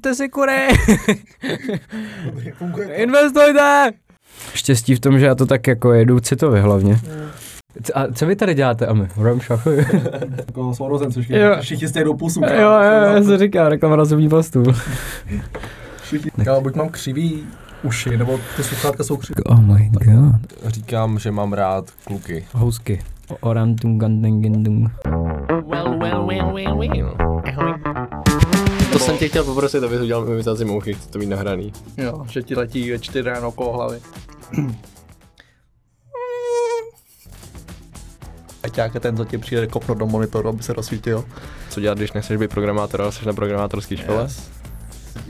Ty si kury! Investujte! Štěstí v tom, že já to tak jako jedu citově hlavně. C- A co vy tady děláte, Ami? Ram šachy? Jako sourozenci, všichni, Jo. všichni stejnou pusu. jo, jo, jo, já se říká, reklama razovní postů. Já buď mám křivý uši, nebo ty sluchátka jsou křivý. Oh my god. Říkám, že mám rád kluky. Housky. Orantung gandengindung. Well, well, well, well, well. Ahoj. To jsem tě chtěl poprosit, abys udělal imitaci mouchy, chci to mít nahraný. Jo, že ti letí čtyři ráno okolo hlavy. Je ten, co ti přijde kopnout do monitoru, aby se rozsvítil. Co dělat, když nechceš být programátor, ale jsi na programátorské škole? Yes.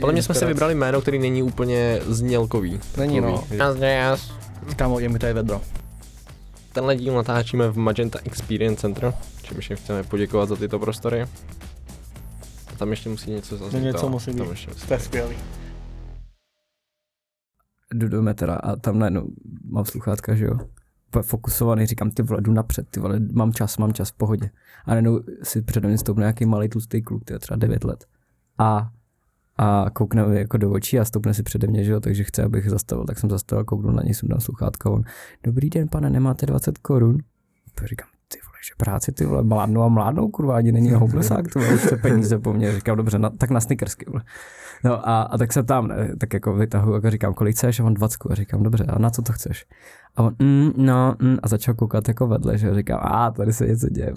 Podle mě jsme si vybrali jméno, který není úplně znělkový. Není, no. Yes. Kámo, je mi tady vedro. Tenhle díl natáčíme v Magenta Experience Center, čímž jim chceme poděkovat za tyto prostory. Tam ještě musí něco zaznít. něco jo. musí Tam být. ještě musí To je skvělý. Jdu do metra a tam najednou mám sluchátka, že jo. Fokusovaný, říkám, ty vole, jdu napřed, ty vole, mám čas, mám čas, v pohodě. A najednou si přede mě stoupne nějaký malý tlustý kluk, ty třeba 9 let. A a koukne mi jako do očí a stoupne si přede mě, že jo, takže chce, abych zastavil, tak jsem zastavil, kouknu na něj, sundal sluchátka, on, dobrý den, pane, nemáte 20 korun? A říkám, že práci, ty vole, mládnou a mládnou, kurva, ani není homelessák, ty vole, už chce peníze po mně, říkám, dobře, na, tak na snickersky, vole. No a, a tak se tam, ne, tak jako vytahuji, jako říkám, kolik chceš, a on 20 a říkám, dobře, a na co to chceš? A on, mm, no, mm, a začal koukat jako vedle, že říkám, a tady se něco děje.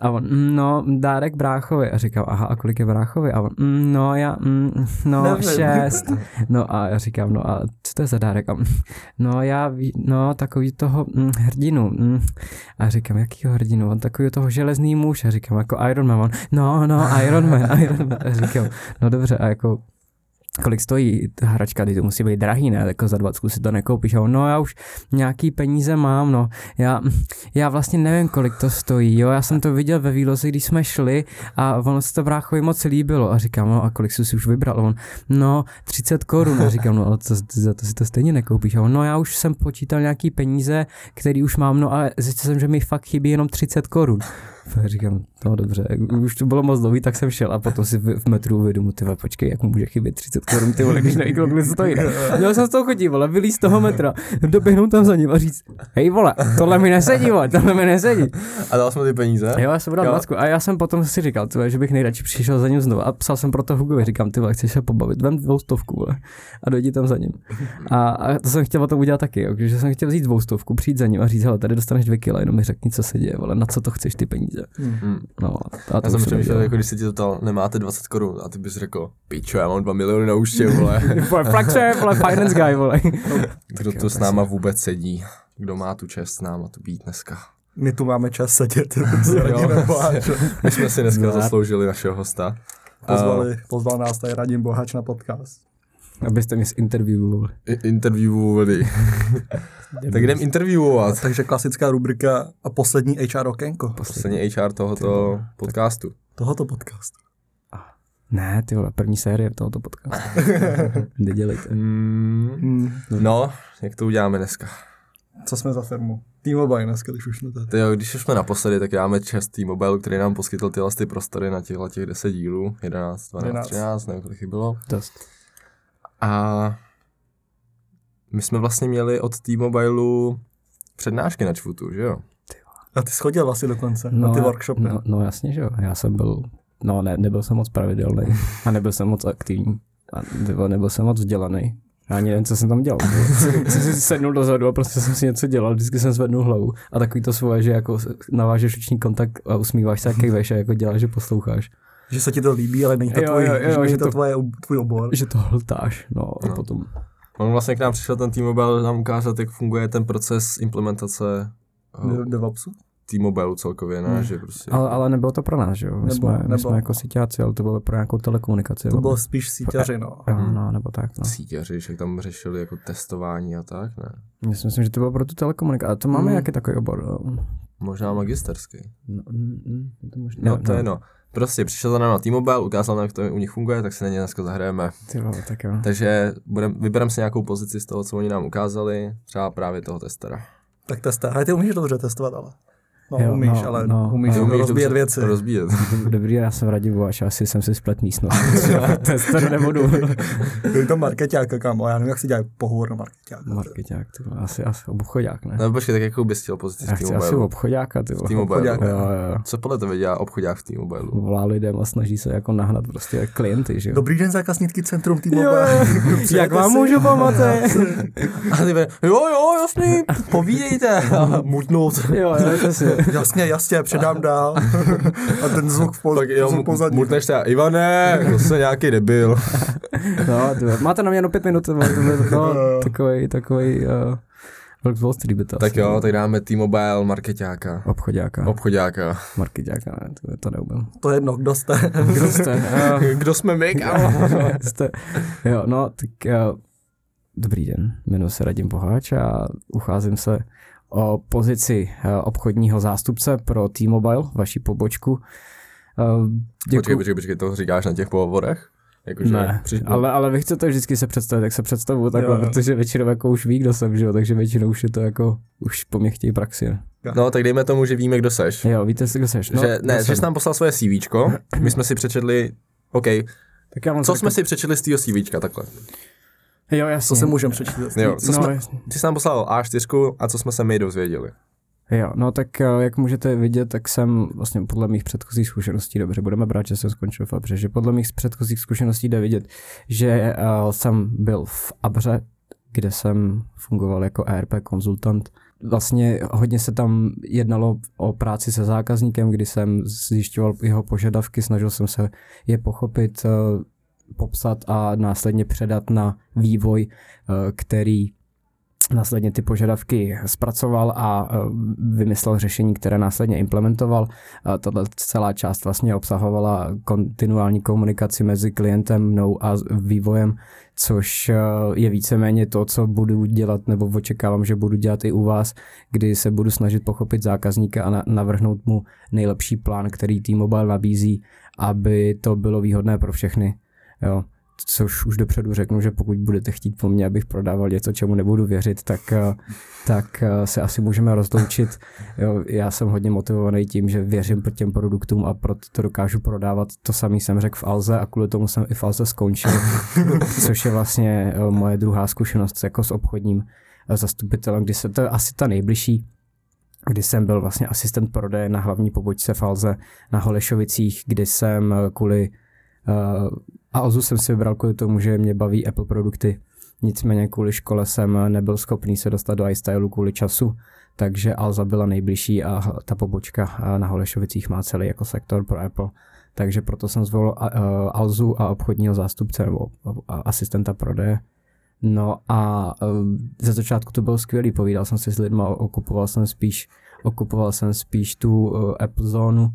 A on, mm, no, dárek bráchovi. A říkám, aha, a kolik je bráchovi? A on, mm, no, já, mm, no, Nevím. šest. No a já říkám, no a co to je za dárek? A, no, já, no, takový toho mm, hrdinu. Mm. A říkám, jakýho hrdinu? On takový toho železný muž. A říkám, jako Iron Man. On, no, no, Iron Man, Iron Man. A říkám, no dobře, a jako kolik stojí ta hračka, ty to musí být drahý, ne, jako za 20 si to nekoupíš. A on, no já už nějaký peníze mám, no, já, já vlastně nevím, kolik to stojí, jo, já jsem to viděl ve výloze, když jsme šli a ono se to bráchovi moc líbilo a říkám, no a kolik jsi si už vybral? A on, no 30 korun, a říkám, no ale to, za to si to stejně nekoupíš. A on, no já už jsem počítal nějaký peníze, který už mám, no a zjistil jsem, že mi fakt chybí jenom 30 korun. A říkám, no dobře, už to bylo moc dlouhý, tak jsem šel a potom si v, metru uvědomu, ty počkej, jak mu může chybět 30 korun, ty vole, když neví, kolik stojí. Ne? Měl jsem z toho chodit, vole, vylíz z toho metra, doběhnout tam za ním a říct, hej vole, tohle mi nesedí, vole, tohle mi nesedí. A dal jsme ty peníze? Jo, já jsem dal. 20 a já jsem potom si říkal, tyhle, že bych nejradši přišel za ním znovu a psal jsem proto Hugovi, říkám, ty vole, chceš se pobavit, vem dvoustovku, vole, a dojdi tam za ním. A, a, to jsem chtěl potom udělat taky, jo, že jsem chtěl vzít dvoustovku, přijít za ním a říct, hele, tady dostaneš dvě kila, jenom mi řekni, co se děje, vole, na co to chceš ty peníze. Hmm. No, a to Já jsem přemýšlel, jako když se ti to ptal, nemáte 20 korun a ty bys řekl, pičo, já mám 2 miliony na účtě, vole. Vole, Frakce, vole, finance guy, vole. Kdo to s náma vůbec sedí? Kdo má tu čest s náma tu být dneska? My tu máme čas sedět. My jsme si dneska zasloužili našeho hosta. Pozvali, pozval nás tady Radim Boháč na podcast. Abyste mě zinterviewovali. Interviewovali. tak jdem interviewovat. Takže klasická rubrika a poslední HR okénko Poslední HR tohoto podcastu. tohoto podcastu. Ne, ty vole, první série tohoto podcastu. Nedělejte. Mm, Hmm. no, jak to uděláme dneska? Co jsme za firmu? T-Mobile dneska, když už jsme tady. Ty jo, když už jsme naposledy, tak dáme čest T-Mobile, který nám poskytl tyhle ty prostory na těchto těch 10 dílů. 11, 12, 11. 13, nevím, kolik jich bylo. Dost. A my jsme vlastně měli od T-Mobileu přednášky na čvutu, že jo? A ty schodil vlastně dokonce na ty workshopy. No, no jasně, že jo. Já jsem byl, no ne, nebyl jsem moc pravidelný a nebyl jsem moc aktivní a nebo nebyl jsem moc vzdělaný. Já ani nevím, co jsem tam dělal. jsem si sednul dozadu a prostě jsem si něco dělal, vždycky jsem zvednul hlavu. A takový to svoje, že jako navážeš ruční kontakt a usmíváš se a kejveš a jako děláš, že posloucháš. Že se ti to líbí, ale není to, Jo, tvůj, jo, jo, že že to, to- tvoje, tvůj obor. Že to hltáš, no a No. potom. On vlastně k nám přišel ten T-Mobile nám ukázat, jak funguje ten proces implementace De- DevOpsu? T-Mobileu celkově, ne? Hmm. Že prostě... Ale, ale nebylo to pro nás, že jo. My, Nebylo, jsme, my nebylo. jsme jako síťáci, ale to bylo pro nějakou telekomunikaci. To bylo spíš síťaři, no. Jo, Hmm. no, nebo tak, no. Sítěři, že tam řešili jako testování a tak, ne? Já si myslím, že to bylo pro tu telekomunikaci. A to máme Hmm. nějaký takový obor. jo. Možná magisterský. No, mm, mm, to možná. No, to je no. Prostě přišel za náma T-Mobile, ukázal nám, jak to u nich funguje, tak si na ně dneska zahrajeme. Ty vole, tak jo. Takže budem, vybereme si nějakou pozici z toho, co oni nám ukázali, třeba právě toho testera. Tak testa. Ale ty umíš dobře testovat, ale. No, Jo, umíš, no, ale no, umíš no. rozbíjet dobře věci. Rozbíjet. Dobrý, já jsem radím Voláš, asi jsem si splet místnost. Tester nebudu. Je to marketáka, kámo, já nevím, jak si dělají pohovor na marketáka. Marketák, ty vole, asi, asi obchodák, ne? No počkej, tak jakou bys chtěl pozici Já v chci asi obchodáka, ty. Obchoďáka. Jo, jo. Co podle tebe dělá obchodák v T-Mobile? Volá lidem a snaží se jako nahnat prostě klienty, že jo. Dobrý den, zákaznický centrum T-Mobile. Jak vám můžu pomoci? A ty jo, jo, jasný, povídejte. A mutnout. jo, jo. Jasně, jasně, předám dál. A ten zvuk v poz, Tak jo, zvuk pozadí. mutneš se, Ivane, to se nějaký debil. No, ty vole, máte na mě jenom pět minut, no, takovej, takovej, uh, Vlk z Wall Street by to Tak asi jo, tak dáme T-Mobile marketáka. Obchodáka. Obchodáka. Marketáka, ne, to, to neumím. To je jedno, kdo jste. Kdo jste? Jo, Kdo jsme my, kámo? jste? Jo, no, tak uh, dobrý den, jmenuji se Radim Boháč a ucházím se pozici uh, obchodního zástupce pro T-Mobile, vaši pobočku. Uh, Počkej, počkej, počkej, to říkáš na těch pohovorech? Jakože Ne, při- ale, ale vy chcete vždycky se představit, jak se představuju takhle, Jo, jo. protože většinou jako už ví, kdo jsem, že jo, takže většinou už je to jako, už po mě chtějí praxi. ne? No, tak dejme tomu, že víme, kdo seš. Jo, víte si, kdo seš? No, že, ne, že jsem? jsi nám poslal svoje CVčko, my jsme si přečetli, OK, tak já co jsme si přečetli z tého CVčka takhle? Jo, jasně. Co se můžeme přečíst? Jo, co no, jsme, jasně. ty jsi nám poslal A4 a co jsme se my dozvěděli. Jo, no tak eh, jak můžete vidět, tak jsem vlastně podle mých předchozích zkušeností, dobře, budeme brát, že jsem skončil v Abře, že podle mých předchozích zkušeností jde vidět, že uh, jsem byl v Abře, kde jsem fungoval jako ERP konzultant. Vlastně hodně se tam jednalo o práci se zákazníkem, kdy jsem zjišťoval jeho požadavky, snažil jsem se je pochopit, eh, popsat a následně předat na vývoj, eh, který následně ty požadavky zpracoval a eh, vymyslel řešení, které následně implementoval. Tato celá část vlastně obsahovala kontinuální komunikaci mezi klientem, mnou a vývojem, což eh, je víceméně to, co budu dělat, nebo očekávám, že budu dělat i u vás, kdy se budu snažit pochopit zákazníka a na- navrhnout mu nejlepší plán, který T-Mobile nabízí, aby to bylo výhodné pro všechny. Jo což už dopředu řeknu, že pokud budete chtít po mně, abych prodával něco, čemu nebudu věřit, tak, eh, tak eh, se asi můžeme rozloučit. Jo, já jsem hodně motivovaný tím, že věřím těm produktům a proto to dokážu prodávat. To samý jsem řekl v Alze a kvůli tomu jsem i v Alze skončil, což je vlastně eh, moje druhá zkušenost jako s obchodním zastupitelem, kdy se to je asi ta nejbližší, kdy jsem byl vlastně asistent prodeje na hlavní pobočce v Alze na Holešovicích, kdy jsem kvůli Uh, a Alzu jsem si vybral kvůli tomu, že mě baví Apple produkty. Nicméně kvůli škole jsem nebyl schopný se dostat do iStylu kvůli času, takže Alza byla nejbližší a ta pobočka na Holešovicích má celý jako sektor pro Apple. Takže proto jsem zvolil Alzu a obchodního zástupce nebo asistenta prodeje. No a uh, ze začátku to bylo skvělý, povídal jsem si s lidma, okupoval jsem spíš, okupoval jsem spíš tu uh, Apple zónu,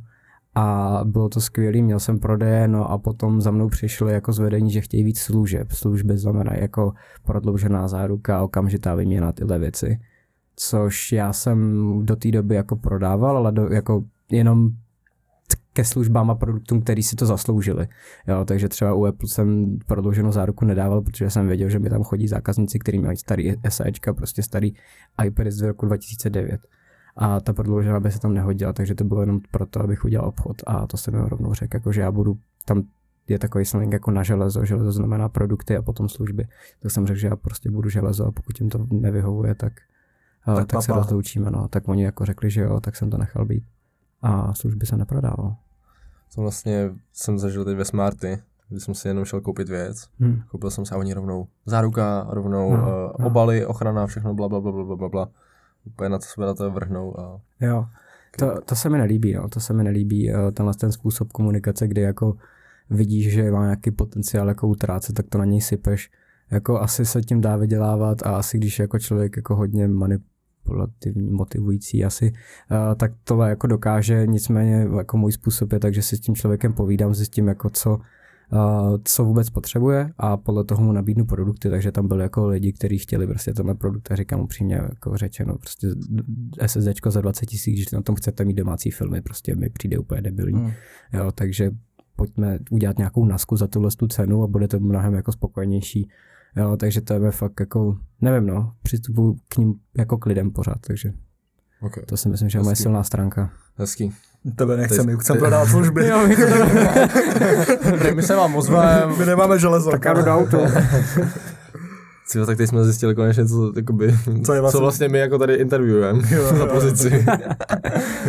a bylo to skvělé, měl jsem prodeje, no a potom za mnou přišli jako zvedení, že chtějí víc služeb. Služby znamená jako prodloužená záruka, okamžitá výměna, tyhle věci. Což já jsem do té doby jako prodával, ale do, jako jenom ke službám a produktům, který si to zasloužili. Jo, takže třeba u Apple jsem prodlouženou záruku nedával, protože jsem věděl, že mi tam chodí zákazníci, kteří mají starý SEčka, prostě starý iPad z roku 2009 a ta prodloužená by se tam nehodila, takže to bylo jenom proto, abych udělal obchod a to jsem rovnou řekl, jako že já budu tam je takový slang jako na železo, železo znamená produkty a potom služby. Tak jsem řekl, že já prostě budu železo a pokud jim to nevyhovuje, tak, tak, tak, tak se rozloučíme. No. Tak oni jako řekli, že jo, tak jsem to nechal být. A služby se neprodával. To vlastně jsem zažil teď ve Smarty, kdy jsem si jenom šel koupit věc. Hmm. Koupil jsem se a oni rovnou záruka, rovnou No, no, no. uh, obaly, ochrana, všechno bla bla bla bla bla bla. Úplně na to se na to vrhnou a Jo, to, to se mi nelíbí, no, to se mi nelíbí, eh, tenhle ten způsob komunikace, kdy jako vidíš, že má nějaký potenciál jako utrácet, tak to na něj sypeš. Jako asi se tím dá vydělávat a asi když je jako člověk jako hodně manipulativní, motivující asi, uh, tak tohle jako dokáže, nicméně jako můj způsob je tak, že si s tím člověkem povídám, zjistím jako co, co vůbec potřebuje a podle toho mu nabídnu produkty, takže tam byly jako lidi, kteří chtěli prostě tenhle produkt a říkám upřímně jako řečeno, prostě SSDčko za 20 tisíc, když na tom chcete mít domácí filmy, prostě mi přijde úplně debilní. Hmm. Jo, takže pojďme udělat nějakou nasku za tuhle tu cenu a bude to mnohem jako spokojenější. Jo, takže to je fakt jako, nevím no, přistupuji k ním jako k lidem pořád, takže Okay. To si myslím, že je moje silná stránka. Hezký. Tebe nechceme, Ty- chceme prodávat služby. Dobrý, my se vám ozveme. My nemáme železo. Tak já do auto. Cílo, tak teď jsme zjistili konečně, co, jakoby, Co je vlastně- co vlastně my jako tady interviewujeme Jo, za jo. pozici.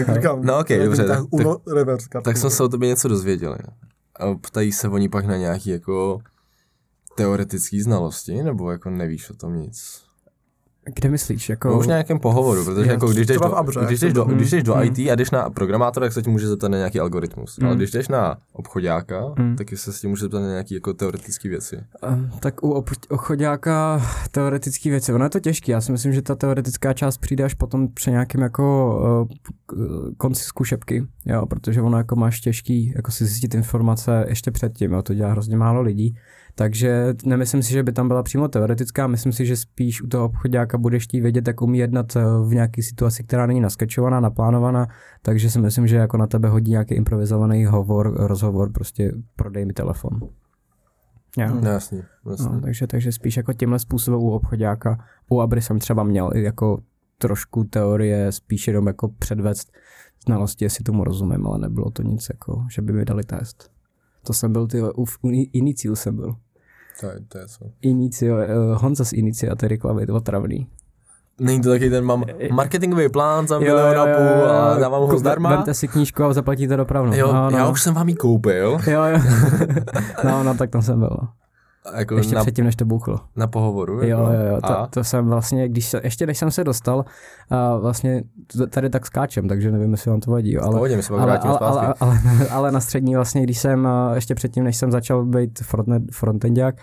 Tak říkám, No, okej, dobře, Tak, tak- uno, reverse kartu. tak jsme se o tobě něco dozvěděli. A ptají se oni pak na nějaký jako teoretický znalosti, nebo jako nevíš o tom nic? Kde myslíš? Jako... No už nějakém pohovoru, protože jako když jdeš, do, Abře, když, jdeš to do, bylo. když jdeš do Hmm. IT a jdeš na programátora, tak se ti může zeptat na nějaký algoritmus. Ale Hmm. když jdeš na obchodáka, Hmm. tak se s tím může zeptat na nějaké jako teoretické věci. Ehm, Tak u ob- ochodáka teoretické věci, ono je to těžké, já si myslím, že ta teoretická část přijde až potom při nějakém jako uh, konci zkušebky, jo, protože ono jako máš těžký jako si zjistit informace ještě předtím, jo, to dělá hrozně málo lidí, takže nemyslím si, že by tam byla přímo teoretická, myslím si, že spíš u toho obchodáka budeš chtít vědět, jak umí jednat eh, v nějaké situaci, která není naskečovaná, naplánovaná, takže si myslím, že jako na tebe hodí nějaký improvizovaný hovor, rozhovor, prostě prodej mi telefon. Jo. No jasný, jasný. No, takže, takže spíš jako tímhle způsobem u obchodáka. U Abry jsem třeba měl jako trošku teorie, spíš jenom jako předvést znalosti, jestli tomu rozumím, ale nebylo to nic jako, že by mi dali test. To jsem byl, ty, u, u Iniciu jsem byl. To je, to je co. Inicio, uh, Honza z Inicia, ty reklamy, to otravný. Není to taky ten, mám marketingový plán za milion a půl a dávám ho zdarma. Vemte si knížku a zaplatíte dopravnu. Jo, no, no. já už jsem vám ji koupil. Jo, jo. no, no, tak tam jsem byl. Jako Ještě na, předtím, než to buchlo. na pohovoru. Jo, jako. jo, jo, A? to, to jsem vlastně, když se, ještě než jsem se dostal, a vlastně tady tak skáčem, takže nevím, jestli vám to vadí, jo, ale, pohodě, my se pak ale, ale, zpátky. ale, ale, ale, na střední vlastně, když jsem, ještě předtím, než jsem začal být frontend, frontendák,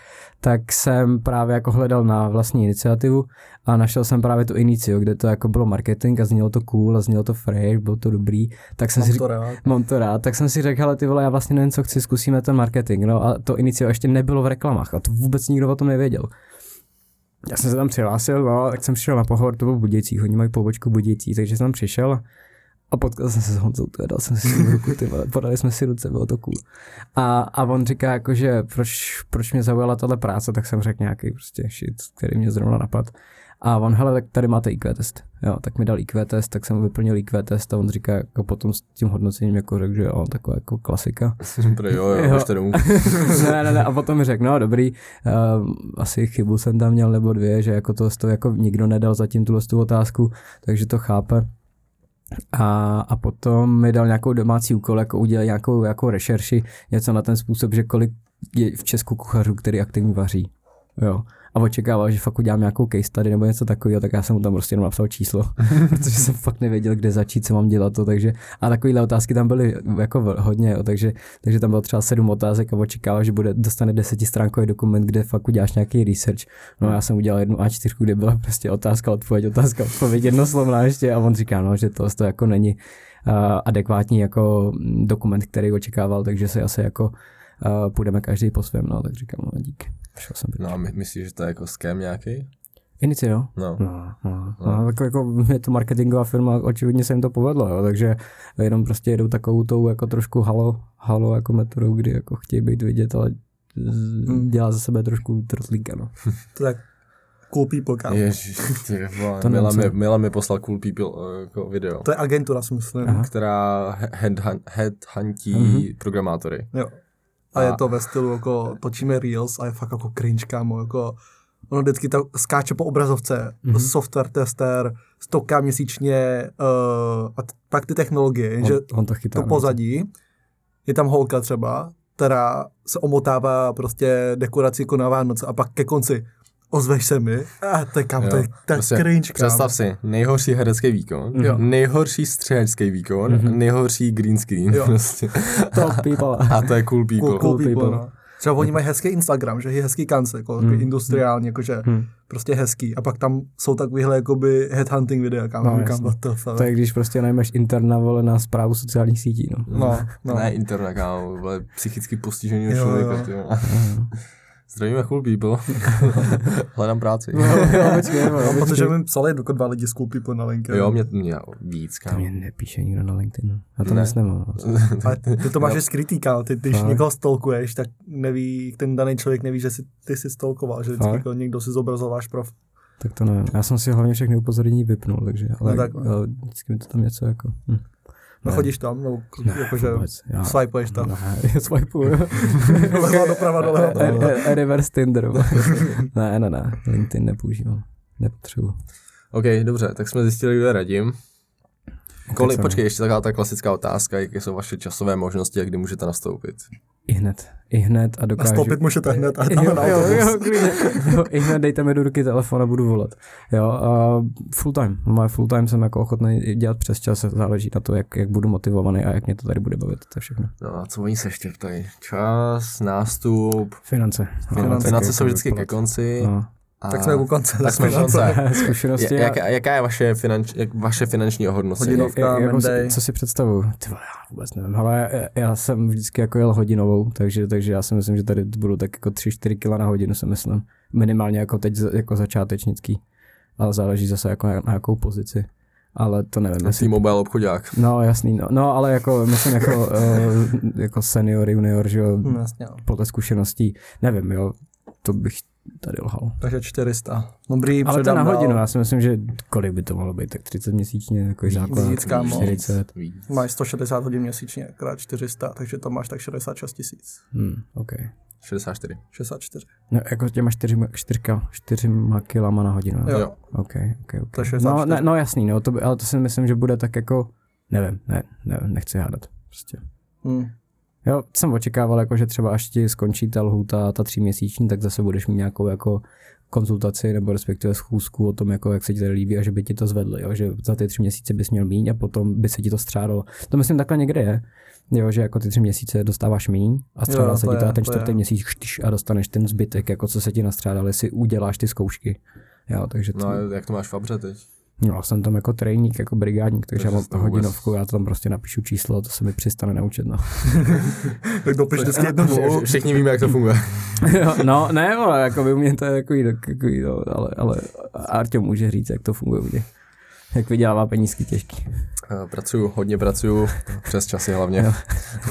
tak jsem právě jako hledal na vlastní iniciativu a našel jsem právě tu Inicio, kde to jako bylo marketing a znělo to cool a znělo to fresh, bylo to dobrý, tak jsem si Mám to rád. Mám to rád, tak jsem si řekl, ale ty vole, já vlastně nevím, co chci, zkusíme ten marketing, no a to inicio ještě nebylo v reklamách a to vůbec nikdo o tom nevěděl. Já jsem se tam přihlásil, no, tak jsem přišel na pohovor, to byl v Budějcích, oni mají pobočku v Budějcích, takže jsem tam přišel a potkal jsem se s Honzou, to dal jsem si ruku, ty vole, podali jsme si ruce, bylo to cool. A, a on říká jako, že proč, proč mě zaujala tahle práce, tak jsem řekl nějaký prostě shit, který mě zrovna napad. A on, hele, tak tady máte IQ test. Jo, tak mi dal IQ test, tak jsem vyplnil IQ test a on říká jako potom s tím hodnocením jako řekl, že jo, taková jako klasika. Pro jo, jo, Jo. domů. ne, ne, ne, a potom mi řekl, no dobrý, uh, asi chybu jsem tam měl nebo dvě, že jako to, to jako nikdo nedal zatím tuhle tu otázku, takže to chápe. A, a potom mi dal nějakou domácí úkol, jako udělat nějakou jako rešerši, něco na ten způsob, že kolik je v Česku kuchařů, který aktivně vaří. Jo. A očekával, že fakt udělám nějakou case study nebo něco takového, tak já jsem mu tam prostě jenom napsal číslo, protože jsem fakt nevěděl, kde začít, co mám dělat to, takže a takovéhle otázky tam byly jako hodně, jo, takže, takže tam bylo třeba sedm otázek a očekával, že bude, dostane desetistránkový dokument, kde fakt uděláš nějaký research. No já jsem udělal jednu A4, kde byla prostě otázka, odpověď, otázka, odpověď, jednoslovná ještě a on říká, no, že to, to jako není adekvátní jako dokument, který očekával, takže se asi jako půjdeme každý po svém, no, tak říkám, no dík. Šel jsem. No a my, myslíš, že to je jako scam nějaký? Inici, jo? No. No, no, No. no. Jako, jako, je to marketingová firma, očividně se jim to povedlo, jo, takže jenom prostě jedou takovou tou jako trošku halo, halo jako metodou, kdy jako chtějí být vidět, ale Hmm. dělá za sebe trošku trzlíka, no. To je tak cool people, kámo. Ježiš, ty vole, To Mila, mi, Mila mi poslal Cool People eh, jako video, To je agentura, si myslím. Aha. která he- headhunt, headhuntí Mhm. programátory. Jo. A je to ve stylu, jako točíme reels a je fakt jako cringe, kámo, jako ono vždycky to skáče po obrazovce, Mhm. mm-hmm. software tester, stoka měsíčně uh, a t- pak ty technologie, On, on to chytá. to no. pozadí, je tam holka třeba, která se omotává prostě dekoraci jako na Vánoce a pak ke konci ozveš se mi, a to je kam, to je Jo, tak prostě cringe, kámo. Představ si, nejhorší herecký výkon, Jo. nejhorší střihačský výkon, Mhm. nejhorší green screen, Jo. prostě. Top people. A to je cool people. Cool, cool Cool people, people. no. Třeba oni mají hezký Instagram, že je hezký kance, jako Hmm. industriálně, jakože Hmm. prostě hezký. A pak tam jsou takovýhle jakoby headhunting videa, kam No, the fuck. To je, když prostě najmeš interna vole na zprávu sociálních sítí, no. No, no. Ne internet, kámo, vole, psychicky postižený Jo, člověka, jo. ty vole. Zdravíme cool people. Hledám práci. No, jo, No, protože mi psali jako dva lidi z cool people na LinkedIn. Jo, mě, mě víc, To kámo. mě nepíše nikdo na LinkedIn. Já to Ne. nemám. Ale ty to máš i skrytý, kámo. Ty, když Fakt? někoho stolkuješ, tak neví, ten daný člověk neví, že si, ty jsi stolkoval, že vždycky jako někdo si zobrazoval váš prof. tak to nevím. Já jsem si hlavně všechny upozornění vypnul, takže, ale, No takhle. ale vždycky mi to tam něco jako... Hm. No Ne. chodíš tam, no, jakože. Já, swipuješ tam. Ne, swipuju. Doleva, doprava, doleva, E- e- e- Reverse Tinder. ne, ne, ne, LinkedIn nepoužívám. Nepotřebuji. OK, dobře, tak jsme zjistili, kdo je radím. Kolik, počkej, ještě taková ta klasická otázka, jaké jsou vaše časové možnosti a kdy můžete nastoupit. I hned. I hned a dokážu... Nastoupit můžete hned a tam jo, na jo, jo, klidně. jo, i hned dejte mi do ruky telefon a budu volat. Jo, a full time. Moje full time jsem jako ochotný dělat přes čas, záleží na to, jak, jak budu motivovaný a jak mě to tady bude bavit, to je všechno. No a co oni se ještě ptají? Čas, nástup, Finance. finance, finance jsou vždycky ke konci. No. A Tak jsme u konce. Tak jsme u konce. Zkušenosti. Ja- jaká, jaká je vaše, finanč, jak, vaše finanční ohodnocení? Hodinovka. jak, jako, Monday. co si představuju? Ty vole, já vůbec nevím, ale já, já, jsem vždycky jako jel hodinovou, takže, takže já si myslím, že tady budu tak jako 3-4 kg na hodinu, si myslím. Minimálně jako teď jako začátečnický. Ale záleží zase jako na, na jakou pozici. Ale to nevím. Jestli, T-Mobile obchodák. no jasný, no, no ale jako myslím jako, uh, jako senior, junior, že jo, Hm, jasně, no. podle zkušeností, nevím, jo, to bych tady lhal. Takže 400. Dobrý, Ale to na dál. hodinu, já si myslím, že kolik by to mohlo být, tak 30 měsíčně, jako základ, víc, kámo. 40. Víc. Máš 160 hodin měsíčně, krát 400, takže tam máš tak 66 tisíc. Hmm, okay. 64. 64. No, jako těma čtyřma, čtyřka, čtyřma kilama na hodinu. Jo. Jo. OK, OK, OK. To je No, 64. ne, no jasný, no, to by, ale to si myslím, že bude tak jako, nevím, ne, ne nechci hádat, prostě. Hm. Jo, jsem očekával, jako, že třeba až ti skončí ta lhůta, ta tříměsíční, tak zase budeš mít nějakou jako konzultaci nebo respektive schůzku o tom, jako, jak se ti tady líbí a že by ti to zvedli, jo? že za ty tři měsíce bys měl mít a potom by se ti to střádalo. To myslím takhle někde je, jo, že jako ty tři měsíce dostáváš míň a střádá Jo, se ti to je, a ten čtvrtý je. měsíc kštyš, a dostaneš ten zbytek, jako co se ti nastřádalo, si uděláš ty zkoušky. Jo, takže to, No a jak to máš v Fabře teď? No, já jsem tam jako trejník, jako brigádník, takže, Takže já to mám vůbec- hodinovku, já tam prostě napíšu číslo, to se mi přistane naučit, no. Tak dopiš vždycky jednomu. Vši- Všichni víme, jak to funguje. Jo, no, ne, vole, jako by mě to je takový, takový no, ale, ale Arťo může říct, jak to funguje u mě. Jak vydělává penízky těžký. Eh, Pracuju, hodně pracuju, přes časy hlavně. Jo.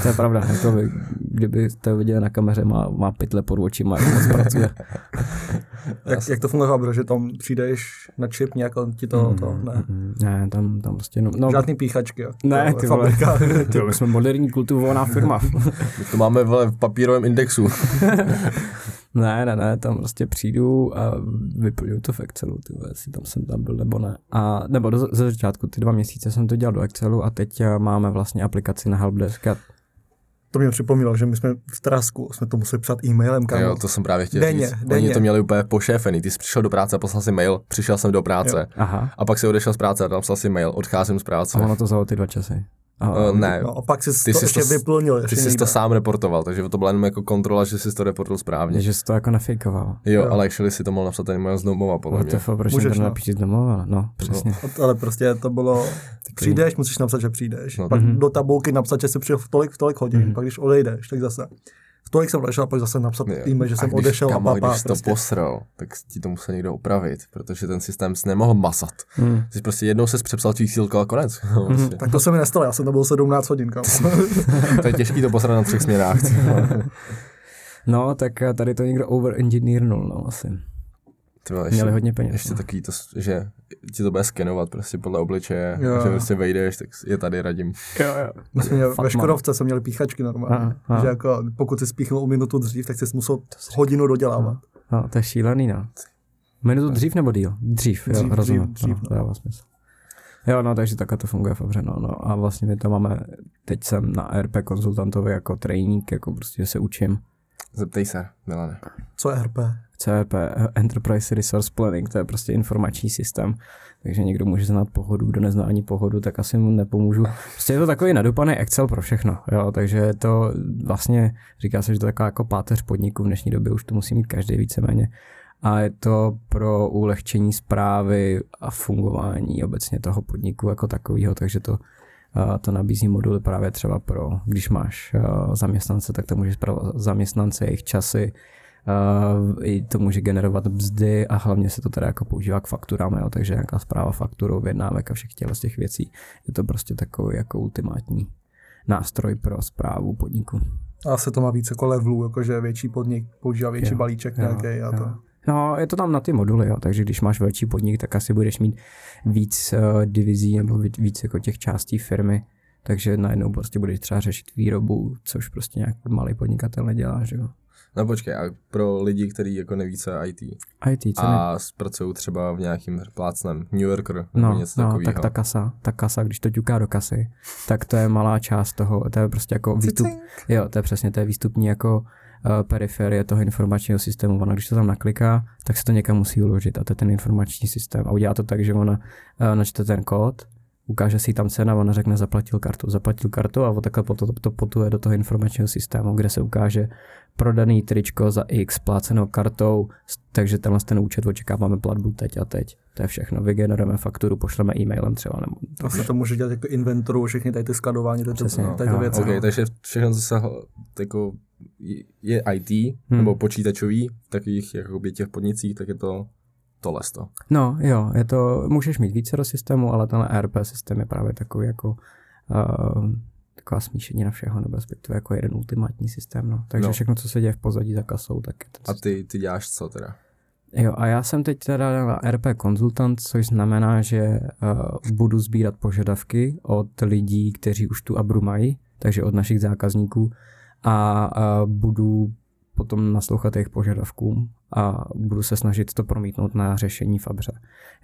To je pravda, jako by, kdyby to viděli na kameře, má, má pytle pod očima, jak moc pracuje. Jak, jak to funguje, Fabro, že tam přijdeš na čip, nějak on ti to, to ne. Mm, Ne, tam, tam prostě, no, no Žádný píchačky. jo. Ne, To ty vole. ty, my jsme moderní kultivovaná firma. My to máme vole, v papírovém indexu. ne, ne, ne, tam prostě přijdu a vyplňuju to v Excelu, ty vole, jestli tam jsem tam byl nebo ne. A, nebo do, ze začátku, ty dva měsíce jsem to dělal do Excelu a teď eh, máme vlastně aplikaci na Helpdesk To mě připomnělo, že my jsme v Trasku, jsme to museli psát e-mailem, kámo. Jo, to jsem právě chtěl Denně, říct. denně. Oni to měli úplně pošéfený. Ty jsi přišel do práce, poslal si mail, přišel jsem do práce. Jo. aha, A pak si odešel z práce a tam psal si mail, odcházím z práce. a ono to vzalo ty dva časy. A, Uh, ne, No a pak jsi Ty to jsi ještě to vyplnil. ty jsi to sám reportoval, takže to byla jenom jako kontrola, že jsi to reportoval správně. že jsi to jako nefejkoval. Jo, Jo. ale actually si to mohl napsat ten mail z domova, podle mě. fuck, proč Můžeš, to no. napíši z domova? No, přesně. Ale prostě to bylo, přijdeš, musíš napsat, že přijdeš. No. Pak Mhm. do tabulky napsat, že jsi přijel v tolik, v tolik hodin. Mhm. Pak když odejdeš, tak zase. V tolik jsem odešel a pak zase napsat Jo. e-mail, že A jsem když, odešel kamo, a papá. když to prostě. posral, tak ti to musel někdo opravit, protože ten systém jsi nemohl masat. Hmm. Jsi prostě jednou se přepsal čísílko a konec. No, prostě. Tak to se mi nestalo, já jsem tam byl 17 hodin, to je těžký to posrat na třech směrách. No, tak eh, tady to někdo overengineernul, no asi. Ty vole, Měli ještě, hodně peněz. ještě no. takový to, že ti to bude skenovat prostě podle obličeje, Jo. že prostě vejdeš, tak je tady radím. Jo, jo. My jsme měli, ve Škodovce jsme měli píchačky normálně. Aha, aha. Že jako, pokud jsi spíchnul o minutu dřív, tak jsi musel hodinu dodělávat. No, to je šílený, no. Minutu dřív nebo díl? Dřív, jo, Dřív, rozumím. dřív, dřív, no, to dává smysl. Jo, no, takže takhle to funguje fakt, no, no. A vlastně my to máme, teď jsem na RP konzultantovi jako training, jako prostě se učím. Zeptej se, Milane. Co je RP? CRP, eh, Enterprise Resource Planning, to je prostě informační systém, takže někdo může znát pohodu, kdo nezná ani pohodu, tak asi mu nepomůžu. Prostě je to takový nadupaný Excel pro všechno, jo, takže je to vlastně, říká se, že to je taková jako páteř podniku v dnešní době, už to musí mít každý víceméně. A je to pro ulehčení zprávy a fungování obecně toho podniku jako takového, takže to, to nabízí moduly právě třeba pro, když máš a, zaměstnance, tak to můžeš pro zaměstnance, jejich časy, Uh, i to může generovat mzdy a hlavně se to teda jako používá k fakturám, jo, takže nějaká zpráva fakturou, vyjednávek a všech těchto z těch věcí. Je to prostě takový jako ultimátní nástroj pro zprávu podniku. A se to má víc jako levelů, jakože větší podnik používá větší Jo, balíček jo, nějaký a to. No, je to tam na ty moduly, jo. takže když máš velký podnik, tak asi budeš mít víc uh, divizí nebo víc, víc jako těch částí firmy, takže najednou prostě budeš třeba řešit výrobu, což prostě nějaký malý podnikatel nedělá, že jo. No počkej, a pro lidi, kteří jako neví, co je IT IT, co ne? a pracují třeba v nějakým plácnem New Yorker nebo No, něco no takového. tak ta kasa, ta kasa, když to ťuká do kasy, tak to je malá část toho, to je prostě jako výstup, jo, to je přesně, to je výstupní jako uh, periferie toho informačního systému. Ona, když to tam nakliká, tak se to někam musí uložit a to je ten informační systém. A udělá to tak, že ona uh, načte ten kód, ukáže si tam cena, ona řekne zaplatil kartu, zaplatil kartu a takhle to, to potuje do toho informačního systému, kde se ukáže prodaný tričko za X plácenou kartou, takže tenhle ten účet očekáváme platbu teď a teď. To je všechno. Vygenerujeme fakturu, pošleme e-mailem třeba. Nebo, Vlastně to může dělat jako inventuru, všechny tady ty skladování, tady, Přesně, to, tady to jo. věci. OK, no. takže všechno, se ho- jako je IT Hmm. nebo počítačový v takových jakoby těch podnicích, tak je to tohle to. No jo, je to, můžeš mít více do systému, ale ten ERP systém je právě takový jako uh, taková smíšení na všeho, nebo respektive jako jeden ultimátní systém. No. Takže No. no. všechno, co se děje v pozadí za kasou, tak je ten A ty, ty děláš co teda? Jo, a já jsem teď teda na RP konzultant, což znamená, že uh, budu sbírat požadavky od lidí, kteří už tu Abru mají, takže od našich zákazníků a budu potom naslouchat jejich požadavkům a budu se snažit to promítnout na řešení v.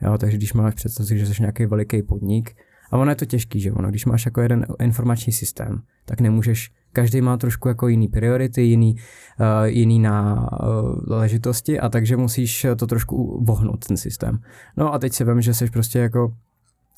Jo, takže když máš představu, že jsi nějaký veliký podnik, a ono je to těžký, že ono, když máš jako jeden informační systém, tak nemůžeš, každý má trošku jako jiný priority, jiný, uh, jiný na uh, ležitosti a takže musíš to trošku vohnout ten systém. No a teď si vím, že jsi prostě jako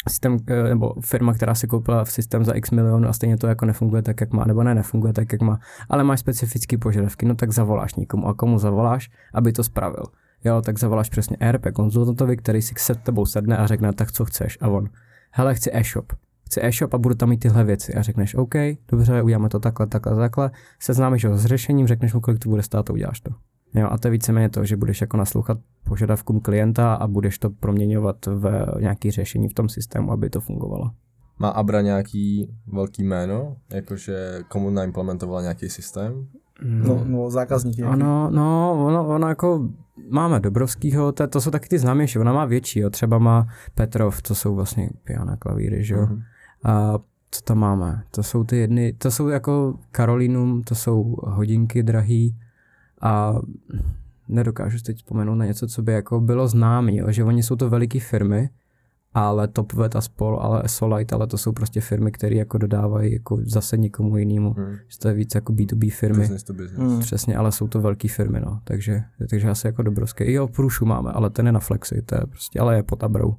systém, eh, nebo firma, která si koupila v systém za x milionů a stejně to jako nefunguje tak, jak má, nebo ne, nefunguje tak, jak má, ale máš specifické požadavky, no tak zavoláš někomu. A komu zavoláš, aby to spravil. Jo, tak zavoláš přesně ERP konzultantovi, který si se tebou sedne a řekne, tak co chceš? A on, hele, chci e-shop, chci e-shop a budu tam mít tyhle věci. A řekneš, OK, dobře, uděláme to takhle, takhle, takhle, seznámíš ho s řešením, řekneš mu, kolik to bude stát a uděláš to. Jo, a to je víceméně to, že budeš jako naslouchat požadavkům klienta a budeš to proměňovat v nějaký řešení v tom systému, aby to fungovalo. Má Abra nějaký velký jméno, jakože komu naimplementovala nějaký systém? No, no zákazníky. jaký? Ono, no, ono, ono jako máme Dobrovskýho, to, to jsou taky ty známější, ona má větší, jo. třeba má Petrov, to jsou vlastně piano klavíry, že jo. Mhm. A co tam máme? To jsou ty jedny, to jsou jako Karolinum, to jsou hodinky drahý a nedokážu si teď vzpomenout na něco, co by jako bylo známý, jo? že oni jsou to veliké firmy, ale Topvet a spol, ale Solite, ale to jsou prostě firmy, které jako dodávají jako zase někomu jinému, Hmm. že to je víc jako B2B firmy. Business to business. Hmm. Přesně, ale jsou to velké firmy, no. Takže, takže asi jako dobrovské. I o průšu máme, ale ten je na flexi, to je prostě, ale je pod abrou.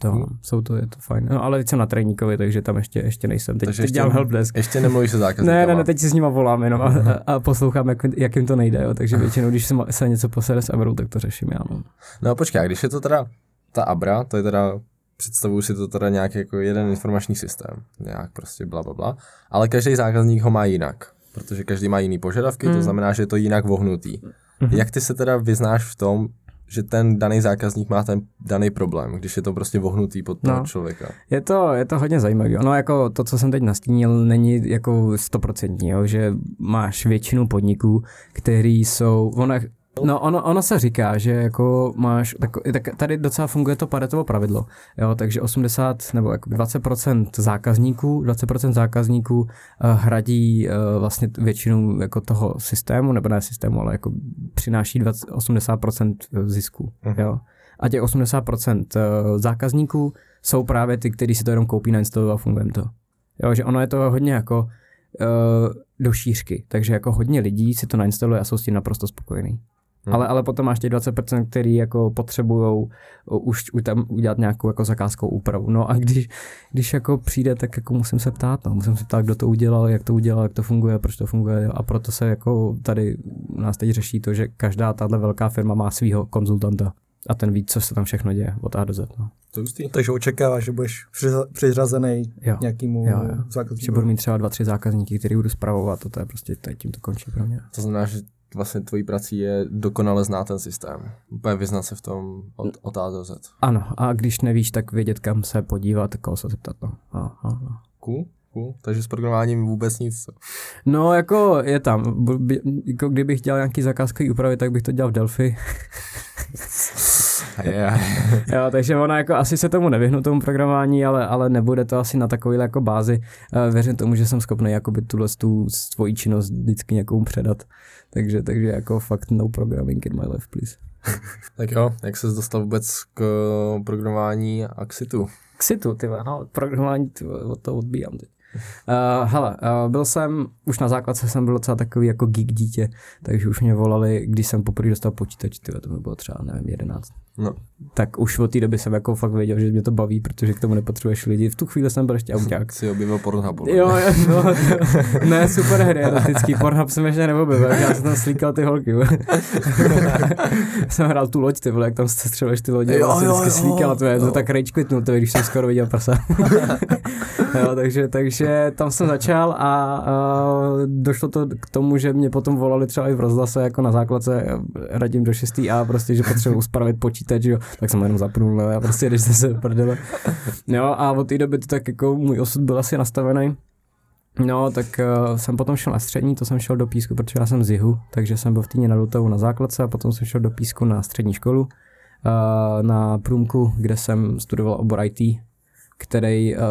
To, Cool. jsou to, je to fajn. No, ale teď jsem na tréníkovi, takže tam ještě, ještě nejsem. Teď, Takže teď ještě- dělám helpdesk. Ještě nemluvíš se zákazníkama. Ne, ne, ne, teď si s nima volám jenom a, a, poslouchám, jak, jak jim to nejde, jo. Takže většinou, když se, se něco posede s Abrou, tak to řeším já, no. No počkej, a když je to teda ta Abra, to je teda, představuju si to teda nějak jako jeden informační systém, nějak prostě bla, bla, bla, ale každý zákazník ho má jinak, protože každý má jiný požadavky, to Hmm. znamená, že je to jinak vohnutý. Mhm. Jak ty se teda vyznáš v tom, že ten daný zákazník má ten daný problém, když je to prostě vohnutý pod toho No. člověka. Je to, je to hodně zajímavé. Ono jako to, co jsem teď nastínil, není jako stoprocentní, že máš většinu podniků, který jsou, ono, no ono, ono se říká, že jako máš, tak, tak tady docela funguje to paretovo pravidlo, jo, takže 80 nebo jako 20% zákazníků, 20% zákazníků uh, hradí uh, vlastně většinu jako toho systému, nebo ne systému, ale jako přináší 20, 80% zisku, Mhm. jo. A těch 80% eh, zákazníků jsou právě ty, kteří si to jenom koupí, nainstalují a funguje to. Jo, že ono je to hodně jako uh, do šířky, takže jako hodně lidí si to nainstaluje a jsou s tím naprosto spokojení. Hmm. Ale, ale potom máš těch 20%, který jako potřebují už u- tam udělat nějakou jako zakázkou úpravu. No a když, když jako přijde, tak jako musím se ptát, no. musím se ptát, kdo to udělal, jak to udělal, jak to funguje, proč to funguje a proto se jako tady u nás teď řeší to, že každá tahle velká firma má svého konzultanta a ten ví, co se tam všechno děje od A do Z. No. To je hustý. Takže očekáváš, že budeš přiřa- přiřazený Jo. nějakému Jo, jo. Že zákazníku. budu mít třeba dva, tři zákazníky, který budu zpravovat, a to je prostě, tady tím to končí pro mě. To znamená, že vlastně tvojí prací je dokonale znát ten systém. Úplně vyznat se v tom od, od A do Z. Ano, a když nevíš, tak vědět, kam se podívat, koho se zeptat. No. A, a, a. Cool, cool. Takže s programováním vůbec nic. no jako je tam, jako kdybych dělal nějaký zakázkový úpravy, tak bych to dělal v Delphi. Je. Jo, takže ona jako asi se tomu nevyhnu tomu programování, ale, ale nebude to asi na takový jako bázi. Eh, Věřím tomu, že jsem schopný jakoby tuhle tu svoji činnost vždycky někomu předat. Takže, takže jako fakt no programming in my life, please. Tak jo, jak se dostal vůbec k programování a k situ? K situ, ty no, programování, ty vole, od toho odbíjám teď. Uh, hele, uh, byl jsem, už na základce jsem byl docela takový jako geek dítě, takže už mě volali, když jsem poprvé dostal počítač, ty vole, to bylo třeba, nevím, 11. No, Tak už od té doby jsem jako fakt věděl, že mě to baví, protože k tomu nepotřebuješ lidi. V tu chvíli jsem byl ještě auták. si objevil Pornhub. podle Jo, no, ne, super hry, erotický, Pornhub jsem ještě neobjevil, já jsem tam slíkal ty holky, jsem hrál tu loď, ty vole, jak tam střeluješ ty lodě, Jo, jsem vždycky slíkal, to je to tak rage quitnul, to je, když jsem skoro viděl prsa. jo, takže, takže tam jsem začal a, a došlo to k tomu, že mě potom volali třeba i v rozhlase jako na základce, radím do 6. a prostě, že potřebuji spravit počítač, jo, tak jsem jenom zapnul, no, a prostě když se prdele. Jo, a od té doby to tak jako můj osud byl asi nastavený. No, tak uh, jsem potom šel na střední, to jsem šel do Písku, protože já jsem z jihu, takže jsem byl v Týně nad Vltavou na základce a potom jsem šel do Písku na střední školu, uh, na Průmku, kde jsem studoval obor IT, který uh,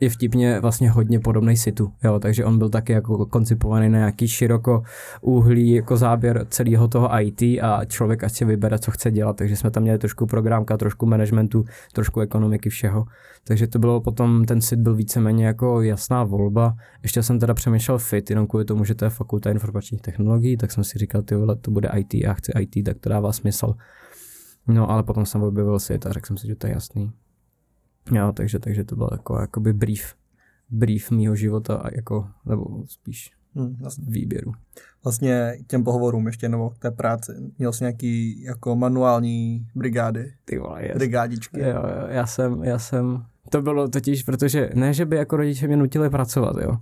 je vtipně vlastně hodně podobný situ, jo, takže on byl taky jako koncipovaný na nějaký široko úhlý jako záběr celého toho IT a člověk ať si vybere, co chce dělat, takže jsme tam měli trošku programka, trošku managementu, trošku ekonomiky, všeho. Takže to bylo potom, ten sit byl víceméně jako jasná volba. Ještě jsem teda přemýšlel fit, jenom kvůli tomu, že to je fakulta informačních technologií, tak jsem si říkal, ty vole, to bude IT, já chci IT, tak to dává smysl. No, ale potom jsem objevil sit a řekl jsem si, že to je jasný. Jo, takže, takže to byl jako, jakoby brief, brief mýho života a jako, nebo spíš Hm, jasně. výběru. Vlastně k těm pohovorům ještě nebo k té práci. Měl jsi nějaký jako manuální brigády, Ty vole, yes. brigádičky. Jo, jo, já jsem, já jsem, to bylo totiž, protože ne, že by jako rodiče mě nutili pracovat, jo,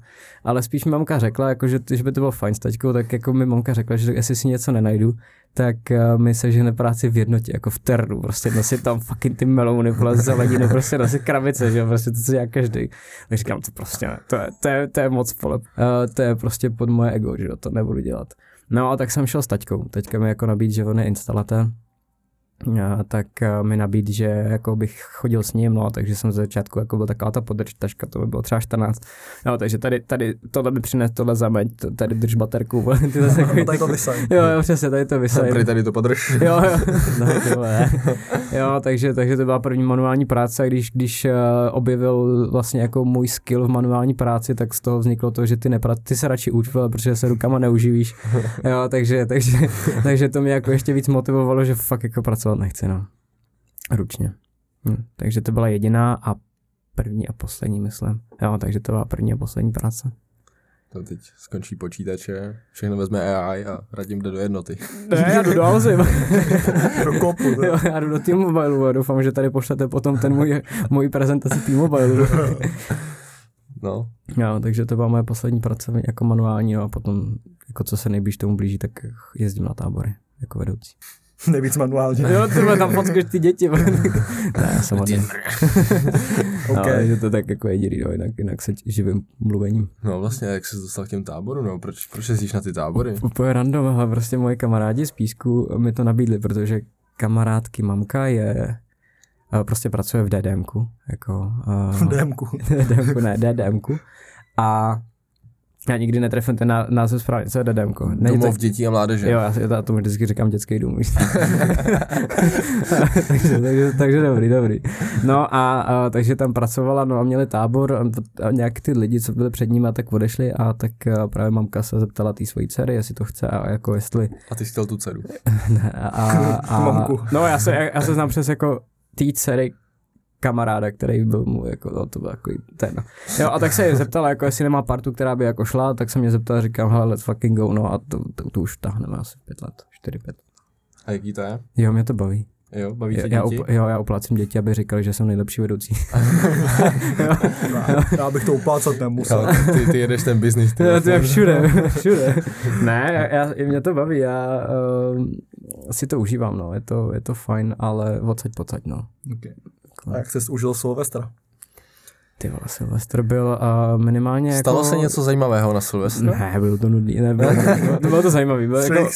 ale spíš mi mamka řekla, jako, že, že by to bylo fajn s taťkou, tak jako mi mamka řekla, že jestli si něco nenajdu, tak uh, mi sežene práci v jednotě, jako v ternu, prostě nosit tam fucking ty melouny, vole, zeleninu, prostě nosit krabice, že jo, prostě to, co dělá každý. Tak říkám, to prostě ne, to je, to je, to je moc polep. Uh, to je prostě pod moje ego, že jo, to nebudu dělat. No a tak jsem šel s taťkou, teďka mi jako nabít, že on je instalatér, tak mi nabít, že jako bych chodil s ním, no, takže jsem ze začátku jako byl taková ta podržtaška, to by bylo třeba 14. No, takže tady, tady tohle by přines, tohle zameď, tady drž baterku, vole, ty zase No, tady to vysaj. Jo, jo, přesně, tady to vysaj. Tady, tady to podrž. Jo, jo. No, jo takže, takže to byla první manuální práce a když, když uh, objevil vlastně jako můj skill v manuální práci, tak z toho vzniklo to, že ty, nepra- ty se radši uč, vole, protože se rukama neuživíš. Jo, takže, takže, takže to mě jako ještě víc motivovalo, že fakt jako pracovat nechci, no. Ručně. Hm, takže to byla jediná a první a poslední, myslím. Jo, takže to byla první a poslední práce. To teď skončí počítače, všechno vezme AI a radím jde do jednoty. Ne, já jdu do Alzy. Do kopu. Jo, já jdu do T-Mobile a doufám, že tady pošlete potom ten můj, můj prezentaci T-Mobile. No, Jo, takže to byla moje poslední práce jako manuální no, a potom, jako co se nejblíž tomu blíží, tak jezdím na tábory jako vedoucí. Nejvíc manuálně. Jo, ty vole, tam fotkáš ty děti. ne, já jsem hodně. OK. no, takže to tak jako jediný, no, jinak, jinak se živím mluvením. no vlastně, jak jsi dostal k těm táborům, no, proč, proč jezdíš na ty tábory? Úplně random, ale prostě moji kamarádi z Písku mi to nabídli, protože kamarádky mamka je prostě pracuje v DDMku, jako V uh, DMku. DDMku, ne, DDMku. A já nikdy netrefím ten ná- název správně, co je DDMko. Není to, Domov dětí a mládeže. jo, já, já tomu vždycky říkám dětský dům. takže, takže, takže, dobrý, dobrý. No a, a, takže tam pracovala, no a měli tábor a, nějak ty lidi, co byli před nimi, tak odešli a tak a právě mamka se zeptala té svojí dcery, jestli to chce a jako jestli A ty jsi chtěl tu dceru. a, a, a, Mamku. no já se, já, já se znám přes jako té dcery kamaráda, který byl mu jako, no, to byl jako ten. Jo, a tak se je zeptala, jako jestli nemá partu, která by jako šla, tak se mě zeptala, říkám, hele, let's fucking go, no a to, to, to už táhneme asi pět let, čtyři, pět. A jaký to je? Jo, mě to baví. Jo, baví Já, tě já, děti? jo, já uplácím děti, aby říkali, že jsem nejlepší vedoucí. Já bych to uplácat nemusel. Ale ty, ty jedeš ten biznis. Ty, Jo, to je všude, všude. Ne, já, já, mě to baví, já uh, si to užívám, no, je to, je to fajn, ale odsaď pocať, no. Okay. A jak jsi užil Silvestra? Ty vole, Silvestr byl uh, minimálně Stalo jako... se něco zajímavého na Silvestra? Ne, bylo to nudný, ne, bylo, to, bylo to zajímavý, byl, jako,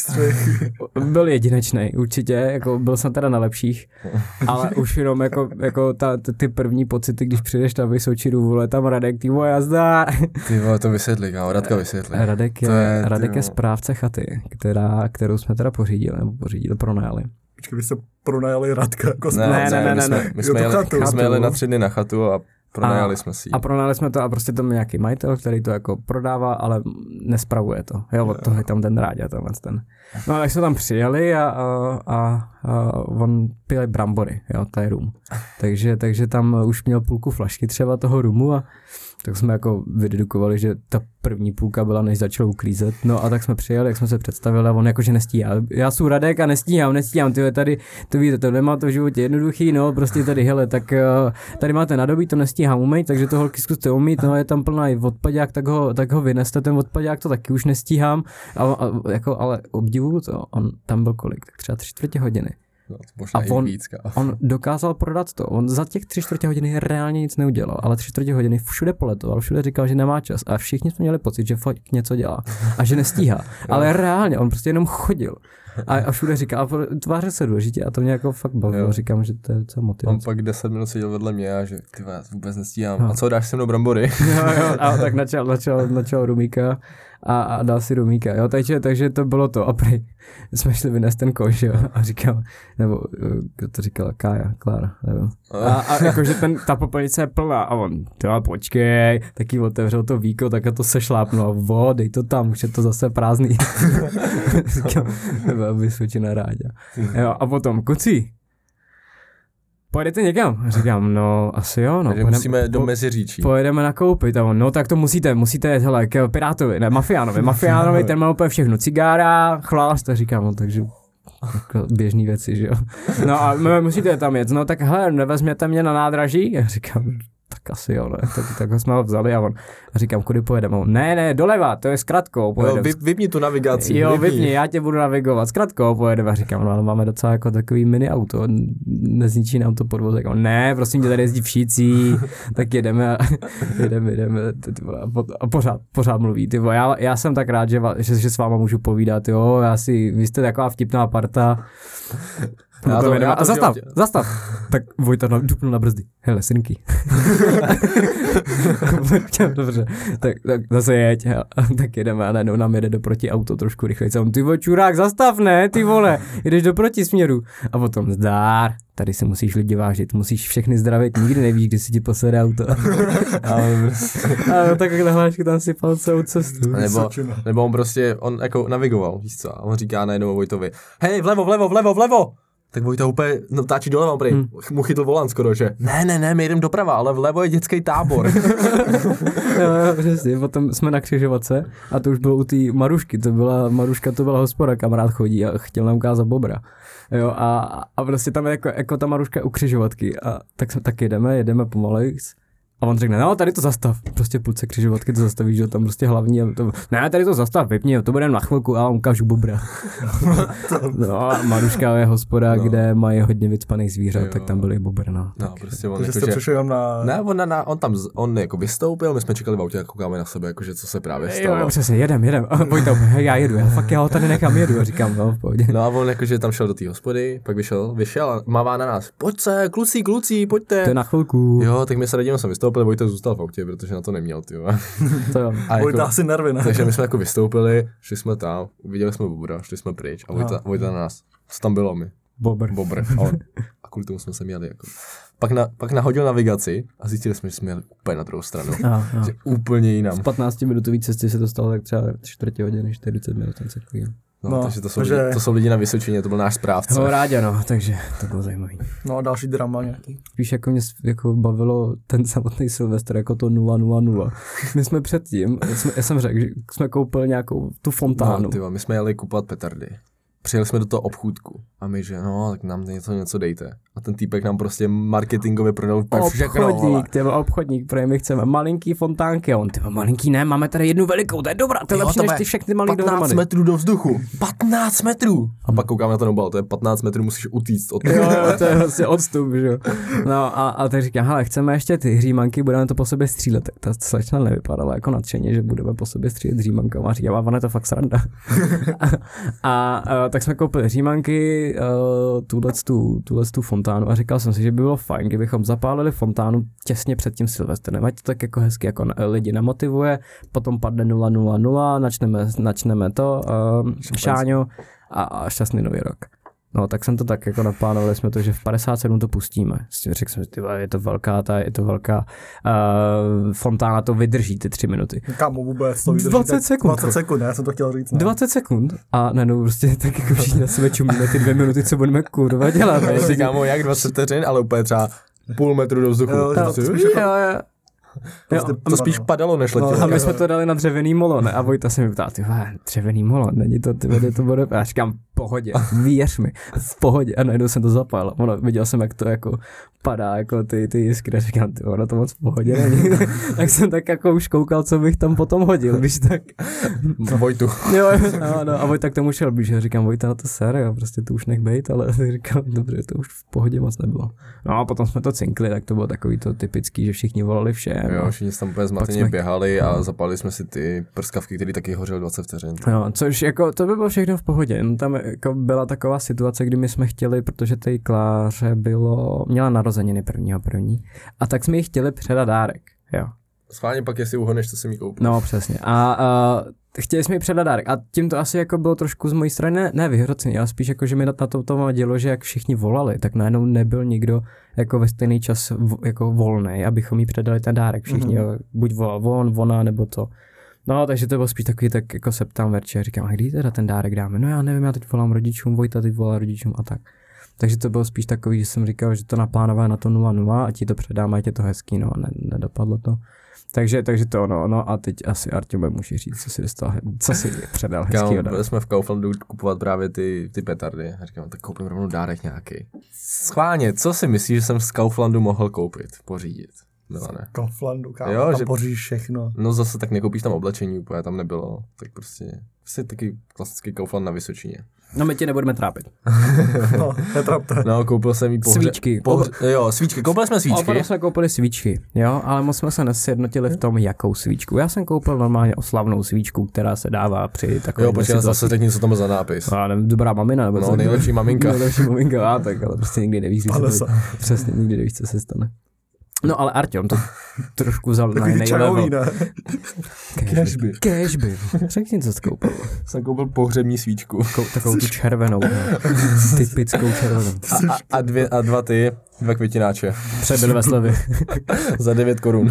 byl jedinečný, určitě, jako byl jsem teda na lepších, ale už jenom jako, jako ta, ty, první pocity, když přijdeš na Vysočinu, vole, tam Radek, ty vole, jazda. Ty vole, to vysvětli, kámo, Radka vysvětli. Radek je, To je, Radek je správce chaty, která, kterou jsme teda pořídili, nebo pořídili, pronajali. Počkej, vy jste pronajali Radka jako Ne, Ne, ne, ne, my ne, jsme, ne. My jsme, to jeli, chatu. my jsme jeli na tři dny na chatu a pronajali A- jsme si ji. A pronajali jsme to a prostě tam je nějaký majitel, který to jako prodává, ale nespravuje to. Jo, od toho je tam ten ráďa, tenhle ten. No tak jsme tam přijeli a, a, a, a on pil brambory, jo, to je rum. Takže, takže tam už měl půlku flašky třeba toho rumu a tak jsme jako vydedukovali, že ta první půlka byla, než začal uklízet. No a tak jsme přijeli, jak jsme se představili a on jakože nestíhá. Já jsem Radek a nestíhám, nestíhám, ty tady, to víte, to nemá to v životě jednoduchý, no prostě tady, hele, tak eh, tady máte nádobí, to nestíhám umýt, takže to holky zkuste umýt, no je tam plná i odpadák, tak ho, tak ho vyneste, ten odpadák, to taky už nestíhám, a, a, jako, ale obdivuju to, on tam byl kolik, tak třeba tři čtvrtě hodiny. No, možná a on- víc. On dokázal prodat to. On za těch tři čtvrtě hodiny reálně nic neudělal, ale tři čtvrtě hodiny všude poletoval, všude říkal, že nemá čas a všichni jsme měli pocit, že fakt něco dělá a že nestíhá. ale reálně, on prostě jenom chodil. A, a všude říká, a tváře se důležitě a to mě jako fakt bavilo. Jo. Říkám, že to je On motivace. pak 10 minut seděl vedle mě a že ty vůbec nestíhám. No. A co, dáš se mnou brambory? jo, jo, a tak načal, načal, načal rumíka a, a dal si rumíka, jo, takže, takže to bylo to a prej jsme šli vynést ten koš, jo, a říkal, nebo eh, kdo to říkala, Kája, Klára, nevím. A, a jakože ten, ta popelnice je plná a on, ty vole, počkej, taky otevřel to víko, tak to se šlápnu a vo, dej to tam, už je to zase prázdný. Nebo Vysočina ráďa. Jo, a potom, kucí, pojedete někam? A říkám, no, asi jo, no. Takže pojedem- musíme do Meziříčí. Pojedeme nakoupit a on, no tak to musíte, musíte jet, hele, k Pirátovi, ne, Mafiánovi, Mafiánovi, ten má úplně všechno, cigára, chlást, a říkám, no takže jako běžný věci, že jo. No a my musíte tam jet, no tak hele, nevezměte mě na nádraží? Já říkám, tak asi jo, ne, tak, tak jsme ho vzali a on, a říkám, kudy pojedeme? On, ne, ne, doleva, to je s kratkou, Jo, pojedeme. vy, vypni tu navigaci. Jo, vypni, já tě budu navigovat, s kratkou pojedeme. A říkám, no ale máme docela jako takový mini auto, nezničí nám to podvozek. On, ne, prosím tě, tady jezdí všichni, tak jedeme, a- jedeme, jedeme a, po, a pořád, pořád mluví. Ty, já, já, jsem tak rád, že, že, že, s váma můžu povídat, jo, já si, vy jste taková vtipná parta. Já Já to- to, já to a zastav, životě. zastav. Tak Vojta na, dupnul na brzdy. Hele, synky. Dobře, tak, tak zase jeď. A, tak jedeme a najednou nám jede do proti auto trošku rychleji. A On, ty vole, čurák, zastav, ne, ty vole, jedeš do protisměru. A potom, zdár, tady se musíš lidi vážit, musíš všechny zdravit, nikdy nevíš, kdy si ti posede auto. Ale prostě- a takhle hlášky tam si celou cestu. nebo, nebo on prostě, on jako navigoval, víš co, a on říká najednou Vojtovi, hej, vlevo, vlevo, vlevo, vlevo! Tak Vojta úplně no, táčí doleva, prý. Hmm. mu chytl volant skoro, že ne, ne, ne, my jdeme doprava, ale vlevo je dětský tábor. Jo, jo, přesně, potom jsme na křižovatce a to už bylo u té Marušky, to byla, Maruška to byla hospoda, kamarád chodí a chtěl nám ukázat bobra. Jo, a, a prostě tam je jako, jako ta Maruška u křižovatky a tak, jsme- tak jedeme, jedeme pomalej a on řekne, no tady to zastav, prostě půlce křižovatky to zastavíš, že tam prostě hlavní, a to, ne tady to zastav, vypni, to bude na chvilku a on ukážu bobra. no a Maruška je hospoda, No. no. kde mají hodně vycpaných zvířat, Jo. tak tam byly bobr, no. No, Tak, prostě on Takže jako, jste že... přišli jenom na... Ne, on, na, na, on tam, z- on jako vystoupil, my jsme čekali v autě a koukáme na sebe, jakože co se právě stalo. jo, přesně, jedem, jedem. A Vojta, hej, já jedu, já fakt já ho tady nechám jedu. A říkám, no, v pohodě. No a on jakože tam šel do té hospody, pak vyšel, vyšel a mává na nás, pojď se, kluci, kluci, pojďte. To je na chvilku. Jo, tak my se rodinou jsem vystoupil, Vojta zůstal v autě, protože na to neměl, ty. To jo. A Vojta jako, asi nervy, ne? takže my jsme jako vystoupili, šli jsme tam, viděli jsme Bobra, šli jsme pryč a Vojta. Vojta na nás, co tam bylo mi? Bobr. Bobr. A, on, a kvůli tomu jsme se měli jako. Pak, na, pak nahodil navigaci a zjistili jsme, že jsme jeli úplně na druhou stranu. A, a. Že úplně jinam. Z 15 minutový cesty se to stalo tak třeba čtvrtě hodiny, 40 minut, ten takový. No, No, takže to jsou, takže- lidi, to jsou lidi na Vysočině, to byl náš správce. No rádi, no, takže to bylo zajímavé. No a další drama nějaký. Spíš jako mě jako bavilo ten samotný Silvestr, jako to 000. My jsme předtím, jsme, já jsem řekl, že jsme koupili nějakou tu fontánu. No, tyva, my jsme jeli kupovat petardy. přijeli jsme do toho obchůdku a my, že no, tak nám něco, něco dejte. A ten týpek nám prostě marketingově prodal úplně všechno. Obchodník, ty obchodník, protože my chceme malinký fontánky a on, ty malinký ne, máme tady jednu velikou, to je dobrá, to je lepší než ty všechny malý 15 dohromady. metrů do vzduchu. 15 metrů. A pak koukám na ten obal, to je 15 metrů, musíš utíct od toho. jo, to je vlastně odstup, že jo. No a, a tak říkám, hele, chceme ještě ty hřímanky, budeme to po sobě střílet. Tak ta slečna nevypadala jako nadšeně, že budeme po sobě střílet hřímankama. A říkám, a ono je to fakt sranda. a, a, a, tak jsme koupili hřímanky, uh, tuhle, tu, tuhle tu fontánu a říkal jsem si, že by bylo fajn, kdybychom zapálili fontánu těsně před tím Silvestrem. Ať to tak jako hezky jako lidi namotivuje, potom padne 000, načneme, načneme to, uh, šáňo a, a šťastný nový rok. No, tak jsem to tak jako naplánovali jsme to, že v 57 to pustíme. S tím řekl jsem, že ty vole, je to velká, ta, je to velká uh, fontána, to vydrží ty tři minuty. Kámo, vůbec to vydrží 20 tak- sekund. 20 sekund, ne, já jsem to chtěl říct. Ne. 20 sekund a najednou prostě tak jako všichni na sebe čumíme ty dvě minuty, co budeme kurva dělat. Ne? si kámo, jak 20 vteřin, ale úplně třeba půl metru do vzduchu. Jo, To jo, Jo, jako- jo. Prostě to spíš padalo, než No, letělo. A my jsme to dali na dřevěný molo, ne? A Vojta se mi ptá, ty dřevěný molo, není to, ty vole, to bude, a já říkám, v pohodě, věř mi, v pohodě. A najednou jsem to zapálil. Ono, viděl jsem, jak to jako padá, jako ty, ty jiskry, a říkám, ty ono to moc v pohodě není. tak jsem tak jako už koukal, co bych tam potom hodil, když tak. Vojtu. Jo, no, no, a Vojta k tomu šel blíž, já říkám, Vojta, no to ser, jo, prostě to už nech bejt, ale říkám, dobře, to už v pohodě moc nebylo. No a potom jsme to cinkli, tak to bylo takový to typický, že všichni volali všem. Jo, no. všichni jsme tam úplně zmateně jsme- běhali a zapálili jsme si ty prskavky, které taky hořely 20 vteřin. Jo, což jako, to by bylo všechno v pohodě. No, tam jako byla taková situace, kdy my jsme chtěli, protože té Kláře bylo, měla narozeniny prvního první, a tak jsme jí chtěli předat dárek. Jo. Schválně pak, jestli uhodneš, co jsem jí koupil. No, přesně. A, a chtěli jsme jí předat dárek. A tím to asi jako bylo trošku z mojí strany ne, ne vyhrocený, ale spíš jako, že mi na, na to, to vadilo, že jak všichni volali, tak najednou nebyl nikdo jako ve stejný čas v, jako volný, abychom jí předali ten dárek. Všichni, mm-hmm. jo, buď volal on, ona, nebo to. No, takže to bylo spíš takový, tak jako se ptám verče, říkám, a kdy teda ten dárek dáme? No já nevím, já teď volám rodičům, Vojta teď volá rodičům a tak. Takže to bylo spíš takový, že jsem říkal, že to naplánované na to 0-0 a ti to předám, ať je to hezký, no a ne, nedopadlo to. Takže, takže to no, no a teď asi Artěme může říct, co si dostal, co si předal Kámo, hezkýho byli jsme v Kauflandu kupovat právě ty, ty petardy. A říkám, tak koupím rovnou dárek nějaký. Schválně, co si myslíš, že jsem z Kauflandu mohl koupit, pořídit? Milane. Kauflandu, kámo, Jo, tam že- poříš všechno. No zase tak nekoupíš tam oblečení, úplně tam nebylo. Tak prostě, prostě taky klasický Kaufland na Vysočině. No my tě nebudeme trápit. No, netrapte. No, koupil jsem jí pohře... Svíčky. Pohře... Jo, svíčky, koupili jsme svíčky. Opravdu jsme koupili svíčky, jo, ale moc jsme se nesjednotili v tom, jakou svíčku. Já jsem koupil normálně oslavnou svíčku, která se dává při takové Jo, počkej, zase řekni, co tam za nápis. Já nevím, dobrá mamina, nebo No, nejlepší maminka. nejlepší maminka, a tak, ale prostě nikdy nevíš, co se Přesně, nikdy nevíš, co se stane. No ale Artyom to trošku vzal na jiný level. Cashby. Cashby. Řekni, co jsi koupil. Jsem koupil pohřební svíčku. Kou- Takovou tu červenou. no. Typickou červenou. A, a, a, dvě, a dva ty, dva květináče. Přebyl ve slevy. za 9 korun.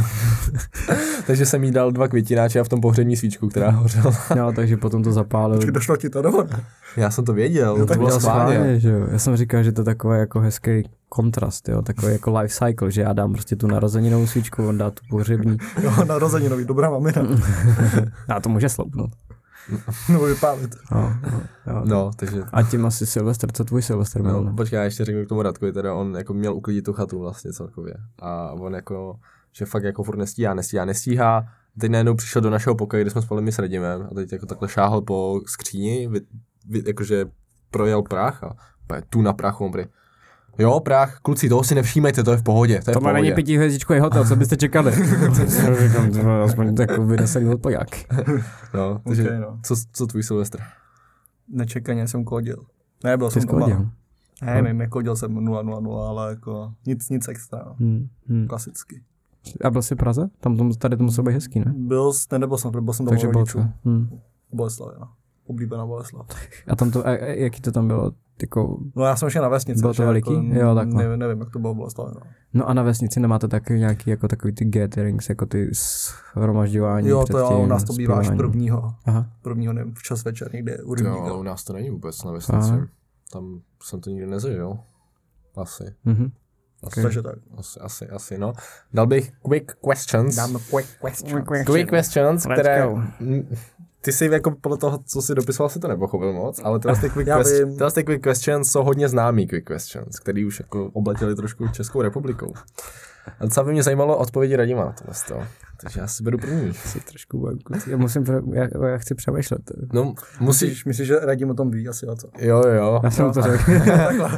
Takže jsem jí dal dva květináče a v tom pohřební svíčku, která hořela. No, takže potom to zapálil. Počkej, došlo ti to ne? Já jsem to věděl, to tak bylo schválně. schválně, že jo. Já jsem říkal, že to je takový jako hezký kontrast, jo, takový jako life cycle, že já dám prostě tu narozeninovou svíčku, on dá tu pohřební. Jo, narozeninový, dobrá mamina. A to může sloupnout. Nebo vypálit. No, no, jo. No, takže A tím asi Silvestr, co tvůj Silvestr měl? No, počkej, já ještě řeknu k tomu Radkovi, teda on jako měl uklidit tu chatu vlastně celkově. A on jako, že fakt jako furt nestíhá, nestíhá, nestíhá. Teď najednou přišel do našeho pokoje, kde jsme spali my s Radimem a teď jako takhle šáhl po skříni, vy, vy, jakože projel prach a tu na prachu, on prý, Jo, prach, kluci, toho si nevšímejte, to je v pohodě, to je v Tohle není pětihvězdičkový hotel, co byste čekali? Říkám, to aspoň jako vynesený odpoják. No, takže Okay, no. co, co tvůj Silvestr? Nečekaně jsem kodil. Ne, byl Jsi jsem doma. skodil. Ne, ne, nekodil jsem 0, 0, 0, ale jako nic, nic extra. no. Hmm, hmm. Klasicky. A byl jsi v Praze? Tam to, tady to muselo být hezký, ne? Byl, ne, nebyl jsem, byl jsem Takže rodičů. to. Hmm. Boleslavě, no. Oblíbená Boleslav. A tam to, a, a, jaký to tam bylo? Jako, No já jsem ještě na vesnici. Bylo to veliký? Jako, Jo, takhle. nevím, nevím, jak to bylo Boleslavě, no. no a na vesnici nemáte taky nějaký jako takový ty gathering, jako ty shromažďování Jo, to jo, u nás to bývá až prvního. Aha. Prvního, nevím, včas večer někde u Jo, ale u nás to není vůbec na vesnici. Aha. Tam jsem to nikdy nezažil. Asi. Mhm. Asi, Takže tak. asi, asi, asi, no. Dal bych quick questions. Dáme quick question. Quick questions, Let's které... go. Ty jsi jako podle toho, co jsi dopisoval, si to nepochopil moc, ale tyhle ty quick, quest, tyhle ty quick questions jsou hodně známý quick questions, který už jako obletěli trošku Českou republikou. A docela by mě zajímalo odpovědi Radima na tohle toho. Takže já si beru první. Si trošku banku. Já musím, já, já chci přemýšlet. No, musíš, Myslíš, myslíš, že Radim o tom ví asi a co? jo, jo. Já jsem jo. to řekl.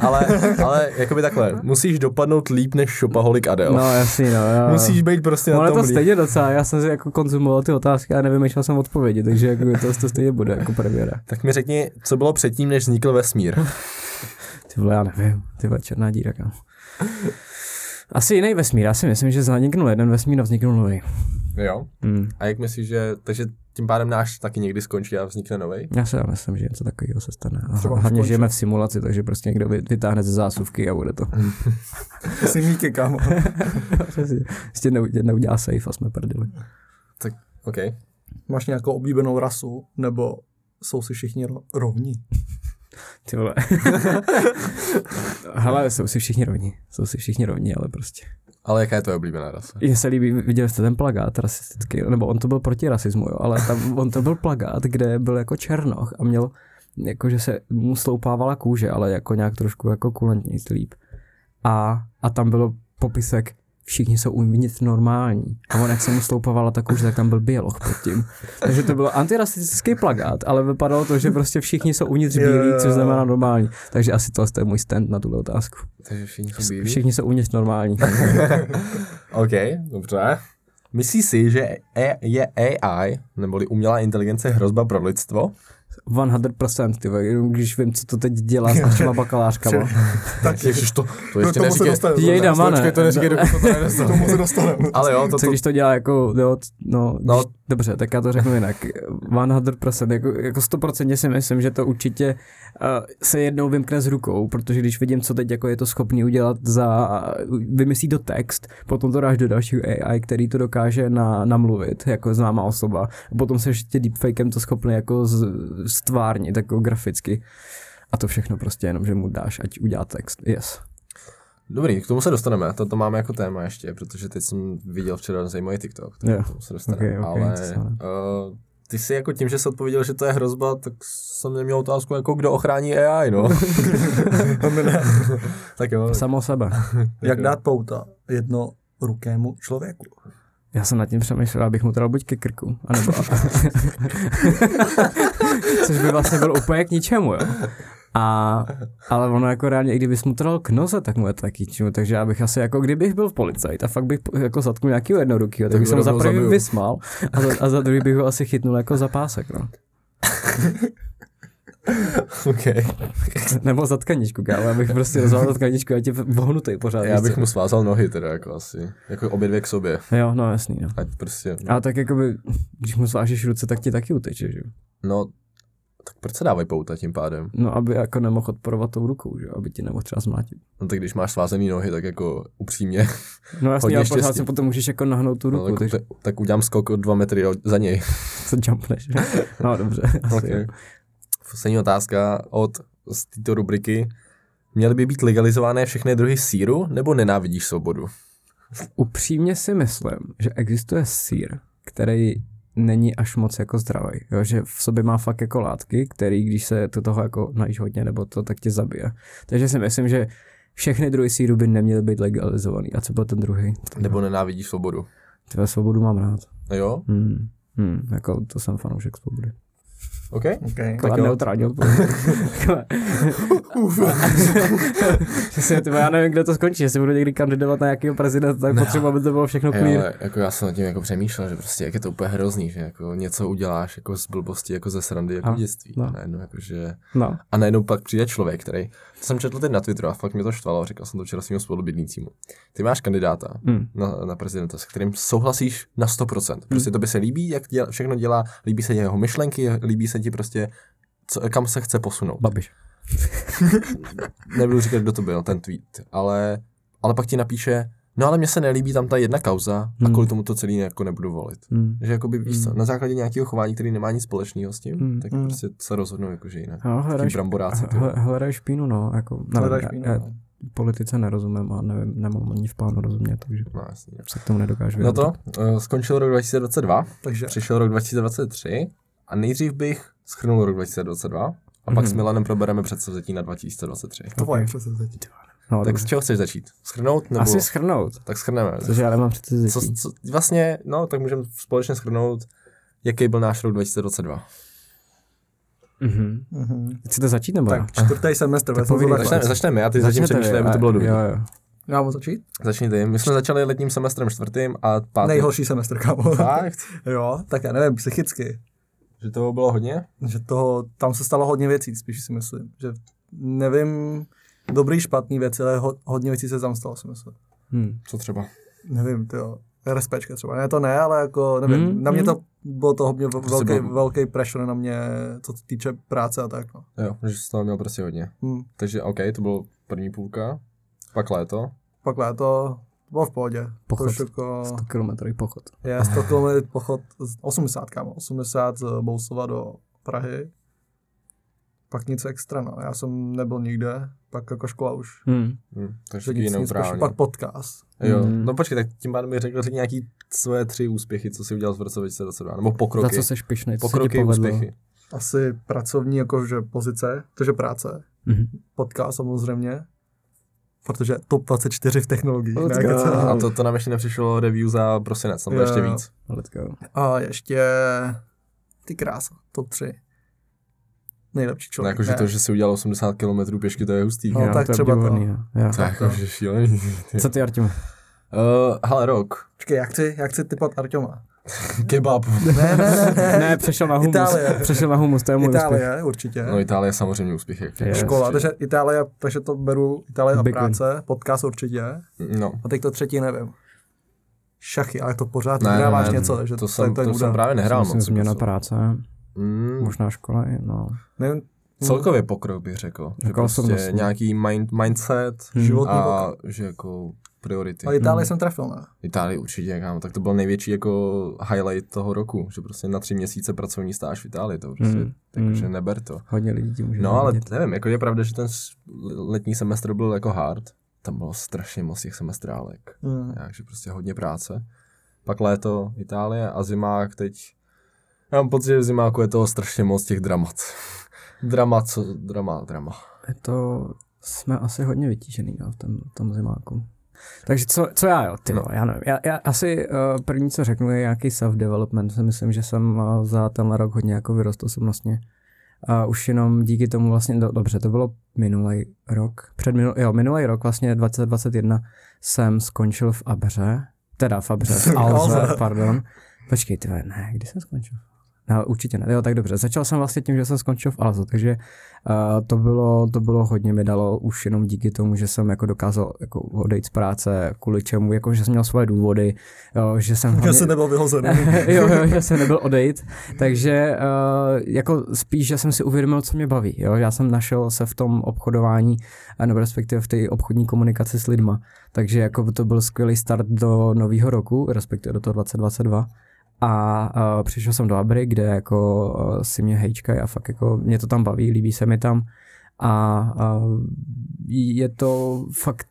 ale, ale jakoby takhle, musíš dopadnout líp než šopaholik Adel. No jasný, no. Já, Musíš být prostě na Ale tom to líp. stejně docela, já jsem si jako konzumoval ty otázky a nevymýšlel jsem odpovědi, takže jako to, to stejně bude jako premiéra. Tak mi řekni, co bylo předtím, než vznikl vesmír. Ty vole, já nevím, ty vole, černá díra, kam. Asi jiný vesmír, já si myslím, že zaniknul jeden vesmír a vzniknul nový. Jo. Hmm. A jak myslíš, že, takže tím pádem náš taky někdy skončí a vznikne nový? Já si já myslím, že něco takového se stane. A Třeba hlavně skončil. žijeme v simulaci, takže prostě někdo vy- vytáhne ze zásuvky a bude to. Jsi míky, kámo. Prostě neudě- neudělá safe a jsme prdili. Tak, OK. Máš nějakou oblíbenou rasu, nebo jsou si všichni ro- rovní? Ty vole. Hele, jsou si všichni rovní. Jsou si všichni rovní, ale prostě. Ale jaká je tvoje oblíbená rasa? Mně se líbí, viděli jste ten plagát rasistický, nebo on to byl proti rasismu, jo, ale tam, on to byl plagát, kde byl jako černoch a měl, jako že se mu sloupávala kůže, ale jako nějak trošku jako kulantní líp. A, a tam bylo popisek, všichni jsou uvnitř normální. A on, jak se mu sloupávala ta kůže, tak tam byl běloch pod tím. Takže to bylo antirasistický plagát, ale vypadalo to, že prostě všichni jsou uvnitř bílí, což znamená normální. Takže asi to je můj stand na tuhle otázku. Takže všichni jsou bílí? Všichni jsou uvnitř normální. OK, dobře. Myslíš si, že je AI, neboli umělá inteligence, hrozba pro lidstvo? 100%, ty vole, jenom když vím, co to teď dělá s našima bakalářkama. Tak Ježiš, to, to ještě tomu se neříkej. dostaneme. Jejda, mane. To neříkej, dokud to tady K tomu se dostaneme. Ale jo, to, Co to, když to dělá jako, jo, no, No. když, dobře, tak já to řeknu jinak. 100%, jako, jako 100% si myslím, že to určitě uh, se jednou vymkne z rukou, protože když vidím, co teď jako je to schopný udělat za, vymyslí to text, potom to dáš do dalšího AI, který to dokáže na, namluvit, jako známá osoba, a potom se ještě deepfakem to schopný jako z, stvárnit, jako graficky. A to všechno prostě jenom, že mu dáš, ať udělá text. Yes. Dobrý, k tomu se dostaneme, to, to máme jako téma ještě, protože teď jsem viděl včera zajímavý TikTok, tak Jo. k tomu se dostaneme. Ok, ok, Ale uh, ty si jako tím, že jsi odpověděl, že to je hrozba, tak jsem neměl otázku, jako kdo ochrání AI, no. tak jo. Samo sebe. Jak dát pouta jedno rukému člověku? Já jsem nad tím přemýšlel, abych mu to dal buď ke krku, anebo... Což by vlastně byl úplně k ničemu, jo. A, ale ono jako reálně, i kdybys mu to dal k noze, tak mu je to taky ničemu. Takže já bych asi jako, kdybych byl v policajt a fakt bych jako zatknul nějakého jednorukýho, tak Tak bych se mu za prvý vysmál a za, a za druhý bych ho asi chytnul jako za pásek, no. OK. Nebo za tkaničku, kámo, já bych prostě rozval za tkaničku a tě vohnutej pořád. Já bych co? mu svázal nohy teda jako asi, jako obě dvě k sobě, Jo, no jasný, no. ať prostě, A tak jakoby, když mu svážeš ruce, tak ti taky uteče, že jo. no, tak proč se dávají pouta tím pádem? No, aby jako nemohl odporovat tou rukou, že aby ti nemohl třeba zmlátit. No tak když máš svázený nohy, tak jako upřímně, No jasně, ale pořád si potom můžeš jako nahnout tu no, ruku, tak, takže tak udělám skok o dva metry za něj. se jumpneš. No dobře, asi Okay. jo. Poslední otázka od z této rubriky. Měly by být legalizované všechny druhy síru, nebo nenávidíš svobodu? Upřímně si myslím, že existuje sír, který není až moc jako zdravý, jo? že v sobě má fakt jako látky, který když se to toho jako najíš hodně nebo to, tak tě zabije. Takže si myslím, že všechny druhy síru by neměly být legalizovaný. A co byl ten druhý? Nebo nenávidíš svobodu? Tvé svobodu mám rád. Jo? Hmm. Hmm, jako to jsem fanoušek svobody. OK? Okay. Neutrální odpověď. Přesně, já nevím, kde to skončí, jestli budu někdy kandidovat na nějakého prezidenta, tak potřebuji, aby to bylo všechno clear. ale jako já jsem nad tím jako přemýšlel, že prostě jak je to úplně hrozný, že jako něco uděláš jako z blbosti, jako ze srandy, jako A, dětství. no. Najednou, jako, že... No, A najednou pak přijde člověk, který, to jsem četl teď na Twitteru a fakt mě to štvalo, říkal jsem to včera svým spolubydlícímu. Ty máš kandidáta mm. na, na prezidenta, se kterým souhlasíš na 100%. Prostě to by se líbí, jak děla, všechno dělá, líbí se jeho myšlenky, líbí se ti prostě, co, kam se chce posunout. Babiš. Nebudu říkat, kdo to byl, ten tweet, ale, ale pak ti napíše, no ale mně se nelíbí tam ta jedna kauza a Hmm. kvůli tomu to celý jako nebudu volit. Mm. Že jakoby víš co, Hmm. na základě nějakého chování, který nemá nic společného s tím, Hmm. tak Hmm. prostě se rozhodnou jako, že jinak. No, Ti hledáš, bramboráci, ty. hle- hledáš špínu, no, jako, já- špínu, já- no. politice nerozumím a nevím, nemám ani v plánu rozumět, takže No, jasně. se k tomu nedokážu No to, uh, skončil rok 2022, Takže přišel rok 2023 a nejdřív bych schrnul rok 2022 a pak Mhm. s Milanem probereme předsevzetí na 2023. tvoje přece teď. No, Tak tak z čeho chceš začít? Schrnout nebo? Asi schrnout, Tak schrneme. což já nemám přece Co, co, vlastně, no, tak můžeme společně schrnout, jaký byl náš rok 2022. Mhm. Mhm. Chcete začít nebo já? Tak čtvrtý semestr, Tak to povídej. Začneme, začneme já, ty zatím přemýšlej, aby to bylo dobrý. Jo, jo. Já mám začít? Začněte, my jsme začali letním semestrem čtvrtým a pátým. Nejhorší semestr, kámo. Fakt? jo, tak já nevím, psychicky. Že toho bylo hodně? Že toho, tam se stalo hodně věcí, spíš si myslím. Že nevím, dobrý, špatný věci, ale ho, hodně věcí se tam stalo, si myslím. Hm. Co třeba? Nevím, ty jo. RSPčka třeba. Ne, to ne, ale jako, nevím, Hmm, na mě hmm. to bylo to hodně Prostě velký, bylo- velký pressure na mě, co se týče práce a tak, no. Jo, že jsi toho měl prostě hodně. Hm. Takže OK, to bylo první půlka, pak léto. Pak léto, bylo v pohodě. Pochod. To jako, 100 kilometrový pochod. je 100 km pochod, z 80 kámo, 80 z Bousova do Prahy. Pak nic extra, no. Já jsem nebyl nikde, pak jako škola už. Hm. Hm, takže nic, nic, neutrální. pak podcast. Jo, Hmm. no počkej, tak tím pádem mi řekl, řekni nějaký svoje tři úspěchy, co jsi udělal v roce 2022, nebo Za pokroky. co seš pišnej, co se pokroky, povedlo? úspěchy. Asi pracovní jakože pozice, takže práce. Mhm. Podcast samozřejmě. Protože top 24 v technologiích. Let's Ne, go. A to, to nám ještě nepřišlo review za prosinec, tam bylo Jo, ještě víc. Let's go. A ještě ty krása, top 3. Nejlepší No, člověk. jakože ne. to, že si udělal 80 km pěšky, to je hustý. No, jo, tak to je třeba to. jo. jo. To je jakože šílený. Co ty, Artime? Uh, hele, rok. Počkej, já chci, já chci typat Arťoma. Kebab. Ne, ne, ne, ne. Ne, přešel na humus. Itálie. Přešel na humus, to je můj úspěch. Itálie, určitě. No Itálie je samozřejmě úspěch. Jak Je. Škola, takže Itálie, takže to beru, Itálie a Big win. práce, podcast určitě. No. A teď to třetí nevím. Šachy, ale to pořád Ne, vyhráváš ne, něco, že to, jsem, to, to jsem právě nehrál Myslím, moc. změna práce, Mm, možná škola, i, no. Nevím, celkově pokrok bych řekl. Že Jako prostě nějaký mind, mindset Hmm. životní a že jako priority. Ale Itálii Hmm. jsem trefil, ne? Itálii určitě, kámo. Tak to byl největší jako highlight toho roku, že prostě na tři měsíce pracovní stáž v Itálii, to prostě, Hmm. takže Hmm. neber to. Hodně lidí ti může No ale závidět. nevím, jako je pravda, že ten letní semestr byl jako hard, tam bylo strašně moc těch semestrálek, Hmm. takže prostě hodně práce. Pak léto Itálie a zimák teď, já mám pocit, že v zimáku je toho strašně moc těch dramat. drama, co, drama, drama. Je to, jsme asi hodně vytížený no, v tom, v tom zimáku. Takže co, co já jo, ty No. já nevím. Já, já asi uh, první, co řeknu, je nějaký self-development. Si myslím, že jsem uh, za tenhle rok hodně jako vyrost osobnostně. A už jenom díky tomu vlastně, do, dobře, to bylo minulý rok, před minul, jo, minulý rok vlastně 2021 jsem skončil v Abře, teda v Abře, v Alze, pardon. Počkej, ty ne, kdy jsem skončil? No, určitě ne. Jo, tak dobře. Začal jsem vlastně tím, že jsem skončil v Alze, takže uh, to, bylo, to bylo hodně mi dalo už jenom díky tomu, že jsem jako dokázal jako odejít z práce, kvůli čemu, jako že jsem měl svoje důvody, jo, že jsem Já jsem nebyl vyhozený. jo, jo, že jsem nebyl odejít, takže uh, jako spíš, že jsem si uvědomil, co mě baví, jo, já jsem našel se v tom obchodování, a nebo respektive v té obchodní komunikaci s lidma, takže jako to byl skvělý start do nového roku, respektive do toho 2022 a uh, přišel jsem do Abry, kde jako uh, si mě hejčkají a fakt jako mě to tam baví, líbí se mi tam. A uh, je to fakt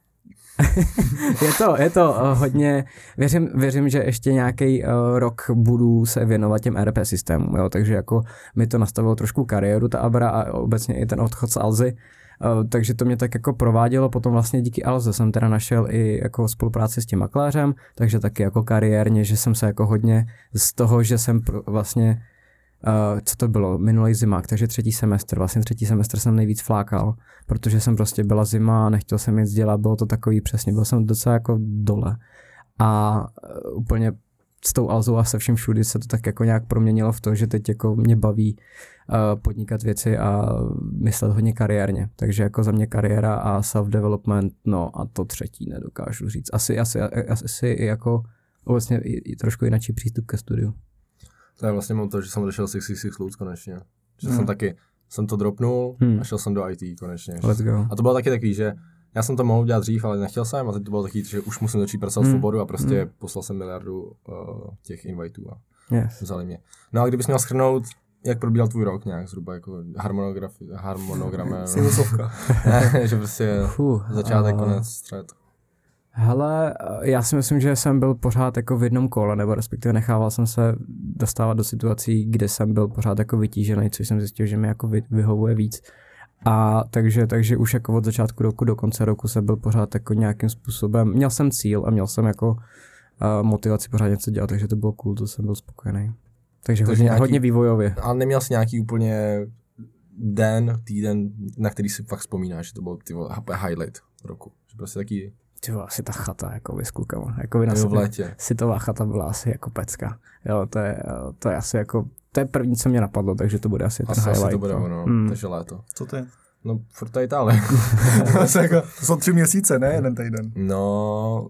je to, je to uh, hodně, věřím, věřím, že ještě nějaký uh, rok budu se věnovat těm RP systémům, jo, takže jako mi to nastavilo trošku kariéru, ta Abra a obecně i ten odchod z Alzy, takže to mě tak jako provádělo, potom vlastně díky Alze jsem teda našel i jako spolupráci s tím makléřem, takže taky jako kariérně, že jsem se jako hodně z toho, že jsem vlastně, uh, co to bylo, minulý zimák, takže třetí semestr, vlastně třetí semestr jsem nejvíc flákal, protože jsem prostě byla zima, nechtěl jsem nic dělat, bylo to takový přesně, byl jsem docela jako dole. A uh, úplně s tou Alzou a se vším všudy se to tak jako nějak proměnilo v to, že teď jako mě baví uh, podnikat věci a myslet hodně kariérně. Takže jako za mě kariéra a self-development, no a to třetí nedokážu říct. Asi, asi, asi jako obecně i, trošku jináčí přístup ke studiu. To je vlastně mám to, že jsem odešel 666 Loops konečně. Že Hmm. jsem taky, jsem to dropnul Hmm. a šel jsem do IT konečně. Let's go. A to bylo taky takový, že já jsem to mohl dělat dřív, ale nechtěl jsem a teď to bylo taky, že už musím začít pracovat Hmm. v oboru a prostě Hmm. poslal jsem miliardu uh, těch invitů a Yes. vzali mě. No a kdybys měl schrnout jak probíhal tvůj rok nějak zhruba, jako harmonograf, harmonogramem. Sinusovka. že prostě Fuh, začátek, a- konec, střed. Hele, já si myslím, že jsem byl pořád jako v jednom kole, nebo respektive nechával jsem se dostávat do situací, kde jsem byl pořád jako vytížený, což jsem zjistil, že mi jako vy, vyhovuje víc. A takže, takže už jako od začátku roku do konce roku jsem byl pořád jako nějakým způsobem, měl jsem cíl a měl jsem jako uh, motivaci pořád něco dělat, takže to bylo cool, to jsem byl spokojený. Takže, Takže hodně, nějaký- hodně vývojově. Ale neměl jsi nějaký úplně den, týden, na který si fakt vzpomínáš, že to byl ty highlight roku. Že prostě taky Ty asi ta chata jako s klukama. Jako by na v létě. Sitová chata byla asi jako pecka. Jo, to je, to je asi jako, to je první, co mě napadlo, takže to bude asi ten Asi, highlight. asi to bude no. ono, Mm. takže léto. Co to je? No, furt ta Itálie. to, jsou jako, to jsou tři měsíce, ne jeden týden. No,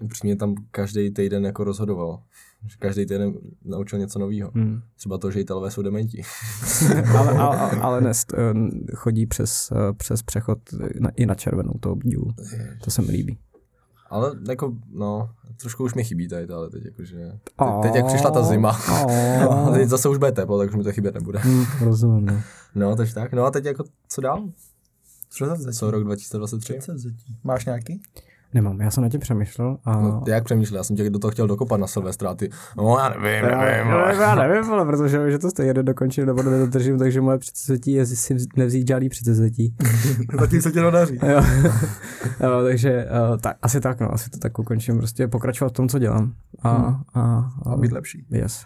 upřímně tam každý týden jako rozhodoval. Že každý týden naučil něco nového. Hmm. Třeba to, že Italové jsou dementi. ale, ale, ale, Nest eh, chodí přes, eh, přes přechod na, i na červenou toho dílu. To se mi líbí. Ale jako, no, trošku už mi chybí ta Itálie teď, jakože. Teď, teď jak přišla ta zima. A teď zase už bude teplo, takže mi to chybět nebude. Hmm, rozumím, no. No, takže tak. No a teď jako, co dál? Předsevzetí. Co rok 2023? Předsevzetí. Máš nějaký? Nemám, já jsem na tím přemýšlel. A... No, jak přemýšlel? Já jsem tě do toho chtěl dokopat na Silvestra a ty, no já nevím, nevím. já, ale- já nevím, ale protože že to stejně nedokončím nebo nedodržím, takže moje předsevzetí je si nevzít žádný předsevzetí. Zatím se ti to daří. jo. jo, takže uh, tak, asi tak, no, asi to tak ukončím, prostě pokračovat v tom, co dělám. A, Hmm. a, a, A být lepší. Yes.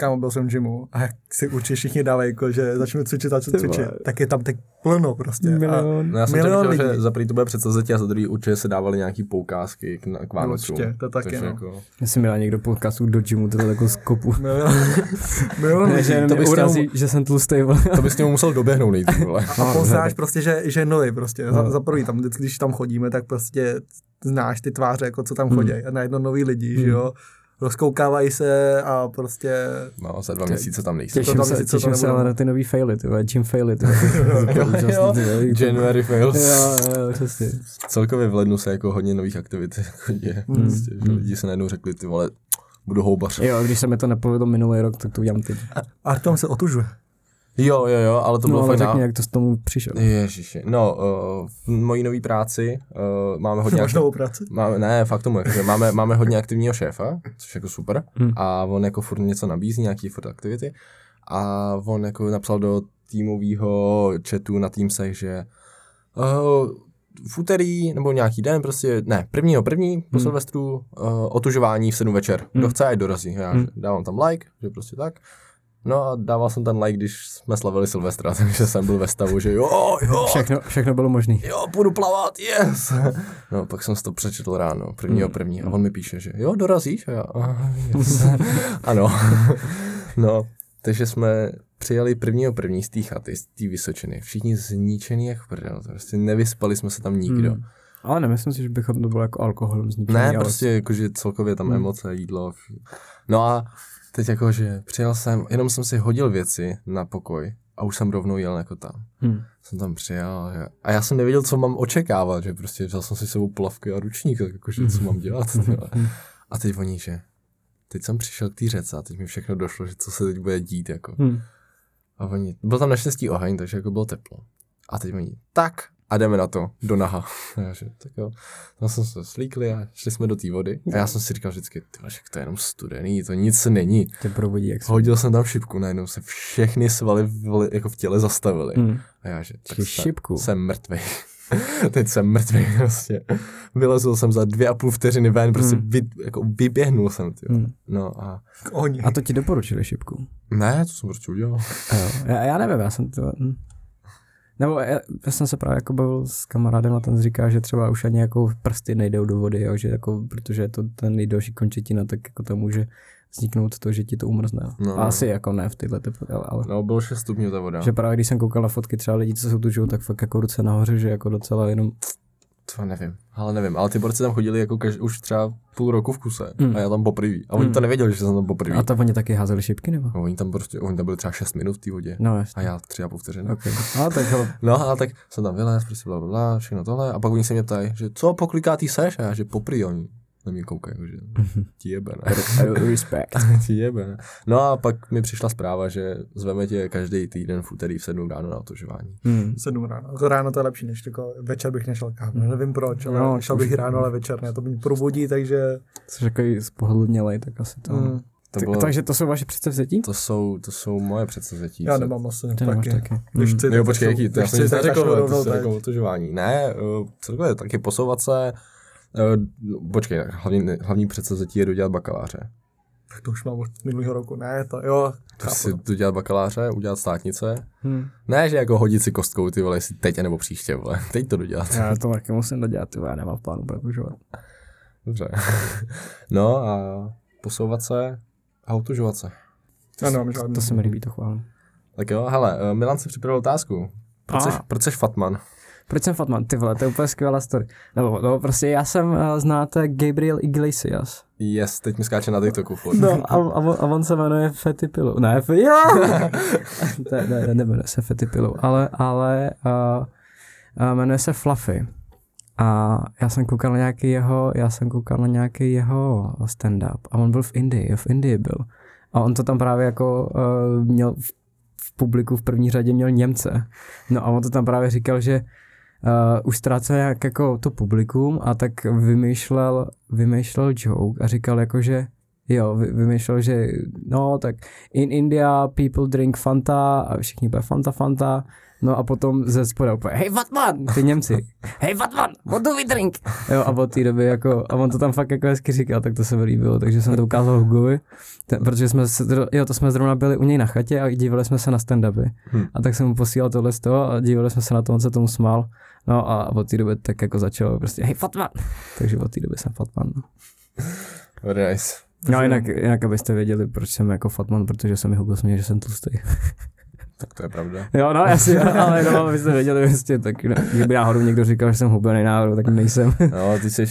Kámo, byl jsem v gymu a jak si určitě všichni dávají, jako, že začnu cvičit, začnu cvičit, vole. tak je tam tak plno prostě. A Milion. No já jsem Milion lidí. že za prvý to bude předsevzetí a za druhý určitě se dávaly nějaký poukázky k, na- k Vánocům. určitě, to taky, Takže no. jako, Já jsem měla někdo podcastu do gymu, to jako skopu. milion, milion Ne, lidí. že to bys urazí, že jsem tlustý. to bys němu musel doběhnout nejdřív, vole. A poznáš prostě, že, že je nový prostě. Za, No. za prvý tam, vždycky, když tam chodíme, tak prostě znáš ty tváře, jako co tam Hmm. chodí. A najednou noví lidi, Hmm. že jo. Rozkoukávají se a prostě... No, za dva měsíce tam nejsem. Těším tam se, co těším se ale na ty nový faily, ty vole, gym faily, ty vole. jo, Úžasný, jo. ty vole. January fails. Jo, jo, přesně. Celkově v lednu se jako hodně nových aktivit jako děje. Hmm. Prostě, že Hmm. lidi se najednou řekli, ty vole, budu houbař. Jo, když se mi to nepovedlo minulý rok, tak to udělám teď. Artom se otužuje. Jo, jo, jo, ale to No bylo ale fakt řekni, na... jak to s tomu přišel. Ježiši. No, uh, v mojí nový práci uh, máme hodně... Máš novou práci? Máme, ne, fakt tomu, jakože máme, máme hodně aktivního šéfa, což je jako super. Hmm. A on jako furt něco nabízí, nějaký furt aktivity. A on jako napsal do týmového chatu na Teamsech, že uh, v úterý nebo nějaký den, prostě, ne, prvního první po Hmm. Silvestru, uh, otužování v 7 večer. Kdo Hmm. chce, ať dorazí. Já Hmm. že dávám tam like, že prostě tak. No a dával jsem ten like, když jsme slavili Silvestra, takže jsem byl ve stavu, že jo, jo, Všechno, všechno bylo možný. jo, půjdu plavat, yes. No, pak jsem si to přečetl ráno, prvního první, a on mi píše, že jo, dorazíš? A já, "Aha, yes. ano. no, takže jsme přijeli prvního první z té chaty, z té Vysočiny, všichni zničený jak prdel, prostě nevyspali jsme se tam nikdo. Hmm. Ale nemyslím si, že bychom to bylo jako alkoholem zničený. Ne, ale... prostě jakože celkově tam Hmm. emoce, jídlo. No a teď jakože přijel jsem, jenom jsem si hodil věci na pokoj a už jsem rovnou jel jako tam. Hmm. jsem tam přijel že- a já jsem nevěděl, co mám očekávat, že prostě vzal jsem si sebou plavky a ručník, tak jakože co mám dělat. vole. A teď oni, že teď jsem přišel k té řece a teď mi všechno došlo, že co se teď bude dít, jako. Hmm. A oni, byl tam naštěstí oheň, takže jako bylo teplo. A teď oni, tak a jdeme na to, do naha. A já, že, tak jo. Tam jsme se slíkli a šli jsme do té vody. A já jsem si říkal vždycky, ty však to je jenom studený, to nic není. Tě probudí, jak se... Hodil jsem tam šipku, najednou se všechny svaly v, jako v těle zastavily. Hmm. A já, že tak jsem, šipku. jsem mrtvý. Teď jsem mrtvý prostě. Vylezl jsem za dvě a půl vteřiny ven, prostě Hmm. vy, jako vyběhnul jsem, ty. Hmm. No a oni. A to ti doporučili šipku. ne, to jsem prostě udělal. A jo. Já, já nevím, já jsem to... Hm. Nebo já, já, jsem se právě jako bavil s kamarádem a ten říká, že třeba už ani jako prsty nejdou do vody, jo, že jako, protože je to ten nejdelší končetina, tak jako to může vzniknout to, že ti to umrzne. No. No. Asi jako ne v tyhle teplotě, ale, ale No, bylo 6 stupňů ta voda. že právě když jsem koukal na fotky třeba lidí, co jsou tu tak fakt jako ruce nahoře, že jako docela jenom To nevím, ale nevím. Ale ty borci tam chodili jako kaž, už třeba půl roku v kuse. Hmm. A já tam poprvé. A oni Hmm. to nevěděli, že jsem tam poprvé. A to oni taky házeli šipky, nebo? No, oni tam prostě, oni tam byli třeba 6 minut v té vodě. No A já tři a půl vteřiny. Okay. A tak hele, No a tak jsem tam vylez, prostě bla, bla, bla, všechno tohle. A pak oni se mě ptají, že co poklikátý seš? A já, že poprý oni. Na mě koukají, že Mhm. ti jebe, ne? Respect. ti jebe, ne? No a pak mi přišla zpráva, že zveme tě každý týden v úterý v 7 ráno na otužování. Hmm. Sedm ráno. Jako ráno to je lepší, než jako večer bych nešel kámo. Nevím proč, ale No, no, šel bych ráno, ale večer ne. To mě probudí, takže... Jsi takový spohodlnělej, tak asi to. Mm, To, bylo, takže to jsou vaše předsevzetí? to, jsou, to jsou moje předsevzetí. já nemám asi nemáš taky. taky. Když Hmm. chci, Jo, tak počkej, jaký, to já jsem to řekl, začnu to teď. jako otužování. Ne, eh, celkově taky posouvat se, no, počkej, hlavní, hlavní předsevzetí je dodělat bakaláře. Tak to už mám od minulého roku. Ne, to jo. To si chápu. dodělat bakaláře, udělat státnice. Hmm. Ne, že jako hodit si kostkou, ty vole, jestli teď nebo příště, vole. Teď to dodělat. Já to taky musím dodělat, ty vole, já nemám v plánu prodlužovat. Dobře. No a posouvat se a otužovat se. Já nemám žádný. To se mi líbí, to chválím. Tak jo, hele, eh, Milan si připravil otázku. Proč, A. seš, proč seš Fatman? Proč jsem Fatman? Ty vole, to je úplně skvělá story. Nebo no, prostě já jsem, uh, znáte Gabriel Iglesias. Yes, teď mi skáče na TikToku. furt. No a, a, on, a on se jmenuje Fetty Pillow. Ne, f- jo! ne, ne, ne, nemenuje se Fetty Pillow, ale, ale uh, uh, jmenuje se Fluffy. A já jsem koukal na nějaký jeho, já jsem koukal na nějaký jeho stand-up a on byl v Indii, v Indii byl. A on to tam právě jako uh, měl v, v publiku v první řadě měl Němce. No a on to tam právě říkal, že uh, už ztrácel jak jako to publikum a tak vymýšlel, vymýšlel joke a říkal jako, že jo, vy, vymýšlel, že no tak in India people drink Fanta a všichni bude Fanta Fanta No a potom ze spoda úplně, hej Vatman, ty Němci, hej Vatman, what do we drink? Jo, a od té doby jako, a on to tam fakt jako hezky říkal, tak to se mi líbilo, takže jsem to ukázal Hugovi, ten, protože jsme se, jo, to jsme zrovna byli u něj na chatě a dívali jsme se na stand-upy. Hm. A tak jsem mu posílal tohle z toho a dívali jsme se na to, on se tomu smál. No a od té doby tak jako začalo prostě, hej Fatman. Takže od té doby jsem Fatman. no. Very nice. No jinak, jinak, abyste věděli, proč jsem jako Fatman, protože jsem mi Hugo že jsem tlustý. Tak to je pravda. Jo, no, jasně, ale no, abyste věděli, prostě, tak no, kdyby náhodou někdo říkal, že jsem hubený náhodou, tak nejsem. No, ty jsi,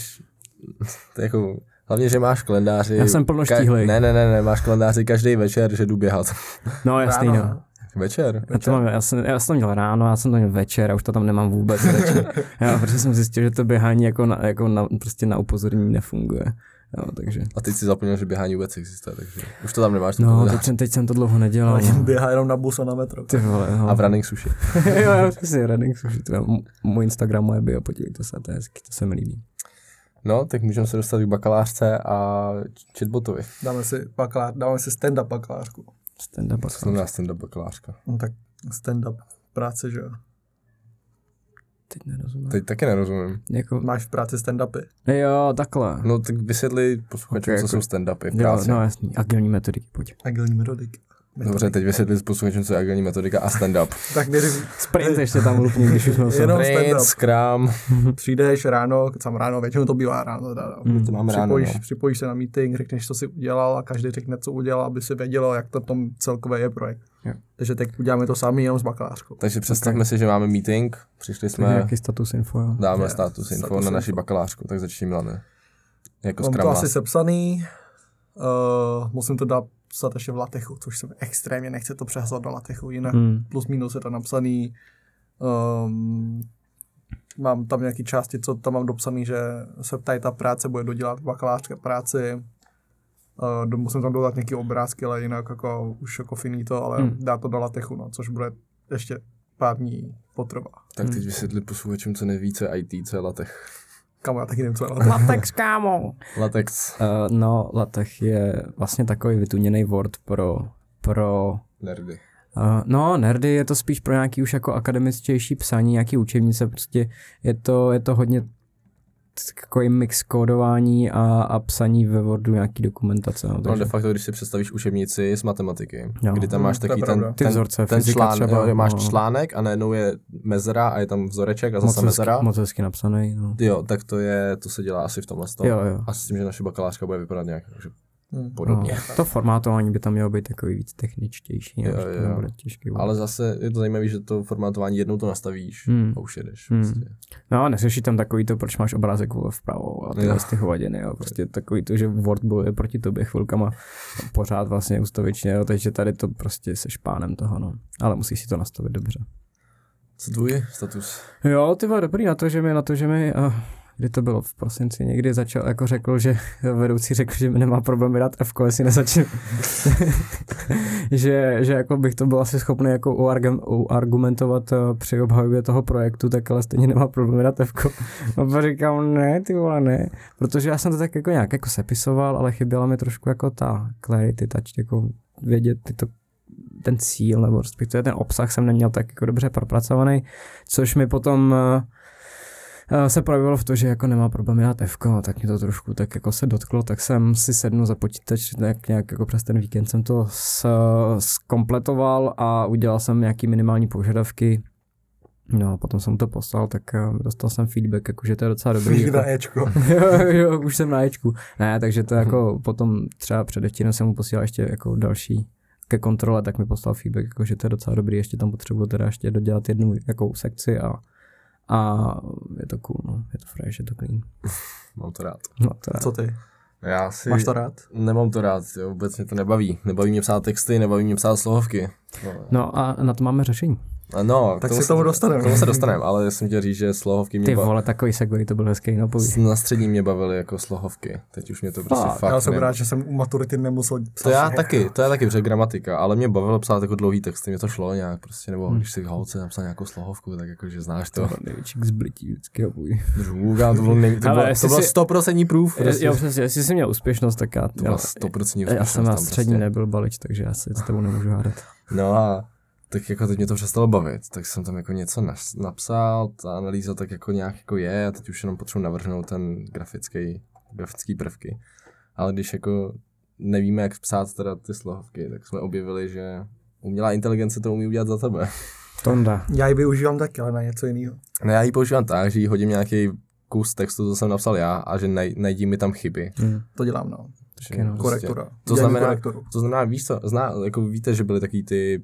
to jako, hlavně, že máš kalendáři. Já jsem plnoštíhlej. ne, ne, ne, ne, máš kalendáři každý večer, že jdu běhat. No, jasný, Ráno. no. Večer? Já, to mám, já, jsem, já jsem to měl ráno, já jsem to měl večer a už to tam nemám vůbec večer. Já, protože jsem zjistil, že to běhání jako na, jako na, prostě na upozornění nefunguje. Jo, takže. A teď si zapomněl, že běhání vůbec existuje, takže už to tam nemáš. No, teď jsem, teď jsem to dlouho nedělal. Ale No. běhá jenom na bus a na metro. Ty vole, no. A v running sushi. jo, jo, přesně, running sushi, to je můj Instagram, moje bio, podívejte se, to je hezky, to se mi líbí. No, tak můžeme se dostat k bakalářce a chatbotovi. Dáme si, bakalár, dáme si stand-up bakalářku. Stand-up Co znamená stand-up bakalářka? No tak stand-up práce, že jo. Teď nerozumím. Teď taky nerozumím. Jako, Máš v práci stand-upy. jo, takhle. No, tak vysvětli posluchačům, Ok, co jako- jsou stand-upy v jo, práci. no jasný, agilní metodiky, pojď. Agilní metodiky. Dobře, teď vysvětli posluchačům, co je agilní metodika a stand-up. Tak než Sprint ještě tam lupni, když už jsme se... Jenom Sprint, stand-up. Scrum. přijdeš ráno, sam ráno, většinou to bývá ráno, teda, no. Mm. To máme ráno, připojíš, no. připojíš se na meeting, řekneš, co jsi udělal a každý řekne, co udělal, aby si vědělo, jak to tom celkově je projekt. Jo. Takže teď uděláme to sami jenom s bakalářkou. Takže představme si, že máme meeting, přišli jsme, nějaký status info, jo. dáme Je, status info status na naši info. bakalářku, tak začni Milane. Jako Mám to asi sepsaný, uh, musím to dát psat ještě v latechu, což se mi extrémně nechce to přehazovat do latechu, jinak Hmm. plus minus je to napsaný. Um, mám tam nějaké části, co tam mám dopsaný, že se tady ta práce bude dodělat v bakalářské práci. Uh, musím tam dodat nějaké obrázky, ale jinak jako už jako finito, ale Hmm. hmm. dá to do latechu, no, což bude ještě pár dní potrvá. Tak teď vysvětli posluchačům, co neví, co je IT, co je latech. Kamu, já taky nevím, co je latech. Latex, kámo! Latex. Uh, no, latex je vlastně takový vytuněný word pro, pro Nerdy. Uh, no, nerdy je to spíš pro nějaký už jako akademičtější psaní, nějaký učebnice, prostě je to, je to hodně takový mix kódování a, a psaní ve Wordu nějaký dokumentace. No, No, takže, de facto, když si představíš učebnici z matematiky, Jo. kdy tam máš taky ten. Ty ten, vzorce, ten člán, třeba, jo, máš no. článek a najednou je mezera a je tam vzoreček a moc, zase mezera. hezky, moc hezky napsaný. No. Jo, tak to je, to se dělá asi v tomhle tom. Jo, jo. A s tím, že naše bakalářka bude vypadat nějak že. Podobně. No, to formátování by tam mělo být takový víc techničtější, Jo, jo, nebude těžký. Ale zase je to zajímavé, že to formátování jednou to nastavíš Hmm. a už jedeš. Hmm. Prostě. No a neřeší tam takový to, proč máš obrázek vpravo a tyhle Jo. z ty hovadiny, jo. Prostě takový to, že Word bojuje proti tobě chvilkama pořád vlastně ustavičně, jo. takže tady to prostě se špánem toho, no. Ale musíš si to nastavit dobře. Co tvůj status? Jo, ty dobrý na to, že mi, na to, že mi, uh, kdy to bylo v prosinci, někdy začal, jako řekl, že vedoucí řekl, že nemá problém dát F, jestli nezačnu. že, že jako bych to byl asi schopný jako uargum, uargumentovat eh, při obhajobě toho projektu, tak ale stejně nemá problém dát F. A pak říkám, ne, ty vole, ne. Protože já jsem to tak jako nějak jako sepisoval, ale chyběla mi trošku jako ta clarity, touch, jako vědět ty to ten cíl, nebo respektive ten obsah jsem neměl tak jako dobře propracovaný, což mi potom uh, se projevilo v to, že jako nemá problém dát F, tak mě to trošku tak jako se dotklo, tak jsem si sednu za počítač, tak nějak jako přes ten víkend jsem to skompletoval a udělal jsem nějaký minimální požadavky, No a potom jsem to poslal, tak dostal jsem feedback, jako, že to je docela dobrý. Jako, na Ečko. jo, jo, už jsem na Ečku. Ne, takže to jako potom třeba předevčírem jsem mu posílal ještě jako další ke kontrole, tak mi poslal feedback, jako, že to je docela dobrý, ještě tam potřebuji teda ještě dodělat jednu jakou sekci a a je to cool, no. Je to fresh, je to clean. Mám to rád. No, to rád. Co ty? Já si... Máš to rád? Nemám to rád, jo, vůbec mě to nebaví. Nebaví mě psát texty, nebaví mě psát slohovky. No, no a na to máme řešení. No, tak se tomu dostaneme. K tomu se dostaneme, ale já jsem chtěl říct, že slohovky mě Ty vole, takový segway, to byl hezký, no povíš. Na střední mě bavily jako slohovky, teď už mě to prostě fakt, fakt Já jsem rád, že jsem u maturity nemusel psát. To já taky, to je taky, protože gramatika, ale mě bavilo psát jako dlouhý texty, mě to šlo nějak prostě, nebo hmm. když si holce napsal nějakou slohovku, tak jako, že znáš to. Největší zblití vždycky obuj. Žůga, to bylo, nej, to bylo, to bylo 100% proof. Prostě. Jo, přesně, jestli jsi měl úspěšnost, tak já, to byla 100% úspěšnost. Já jsem na střední prostě. nebyl balič, takže já si s tebou nemůžu hádat. No a tak jako teď mě to přestalo bavit, tak jsem tam jako něco napsal, ta analýza tak jako nějak jako je a teď už jenom potřebuji navrhnout ten grafický, grafický prvky. Ale když jako nevíme, jak psát teda ty slohovky, tak jsme objevili, že umělá inteligence to umí udělat za tebe. Tonda. Já ji využívám taky, ale na něco jiného. No já ji používám tak, že jí hodím nějaký kus textu, co jsem napsal já a že naj, najdí mi tam chyby. Hmm. To dělám, no. Že, no. Korektura. To znamená, to znamená, víš co, zná, jako víte, že byly taky ty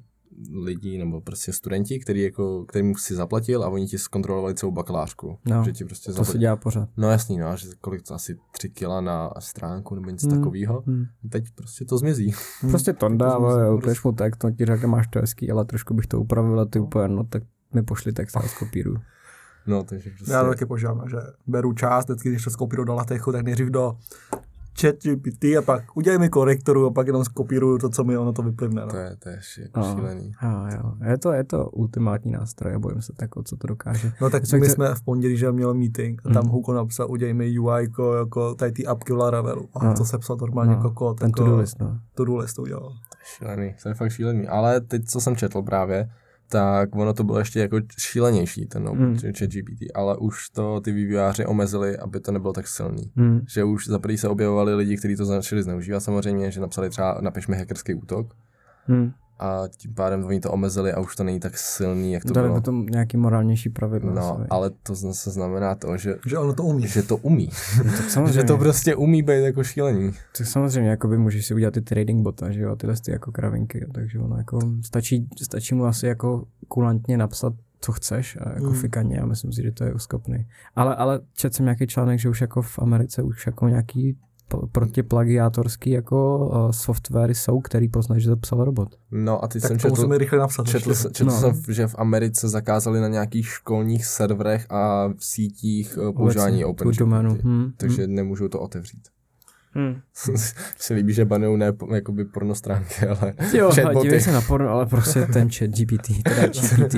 lidi nebo prostě studenti, který jako, kterým si zaplatil a oni ti zkontrolovali celou bakalářku. No, že ti prostě to zaplatil. se dělá pořád. No jasný, no, že kolik to asi tři kila na stránku nebo něco hmm. takového. Hmm. Teď prostě to zmizí. Hmm. Prostě to ale úplně mu text, to ti řekne, máš to hezký, ale trošku bych to upravil a ty úplně, no tak mi pošli text a skopíru. No, takže prostě... Já taky požádám, že beru část, vždycky, když to skopíru do latechu, tak nejdřív do chat GPT a pak udělej mi korektoru a pak jenom skopíruju to, co mi ono to vyplivne. No. To je, to je šílený. Jo, jo. Je, to, je to ultimátní nástroj a bojím se tak, co to dokáže. No tak my jsme v pondělí, že měl meeting a tam hmm. Hugo napsal, udělej mi UI jako, jako tady ty apky v Laravelu. A no. to se psal normálně no. jako kód. Ten jako, to-do list, no. To-do list udělal. To je šílený, to je fakt šílený. Ale teď, co jsem četl právě, tak ono to bylo ještě jako šílenější, ten mm. chat GPT, ale už to ty vývojáři omezili, aby to nebylo tak silný. Mm. Že už za se objevovali lidi, kteří to začali zneužívat samozřejmě, že napsali třeba napiš mi hackerský útok. Mm a tím pádem oni to omezili a už to není tak silný, jak to Dali bylo. potom nějaký morálnější pravidlo. No, ale to zase znamená to, že... Že ono to umí. Že to umí. No, tak samozřejmě. že to prostě umí být jako šílení. Tak samozřejmě, jakoby můžeš si udělat ty trading bota, že jo, tyhle ty jako kravinky, takže ono jako stačí, stačí mu asi jako kulantně napsat co chceš a jako mm. fikaně a myslím si, že to je uskopný. Ale, ale četl jsem nějaký článek, že už jako v Americe už jako nějaký protiplagiátorský jako uh, softwary jsou, který poznají, že to psal robot. No a ty tak jsem to četl, musíme rychle napsat. Četl, četl no. jsem, že v Americe zakázali na nějakých školních serverech a v sítích uh, používání OpenGPT, hmm. takže hmm. nemůžou to otevřít. Hmm. se líbí, že banují ne jakoby porno stránky, ale Jo, dívej se na porno, ale prostě ten chat GPT, teda GPT.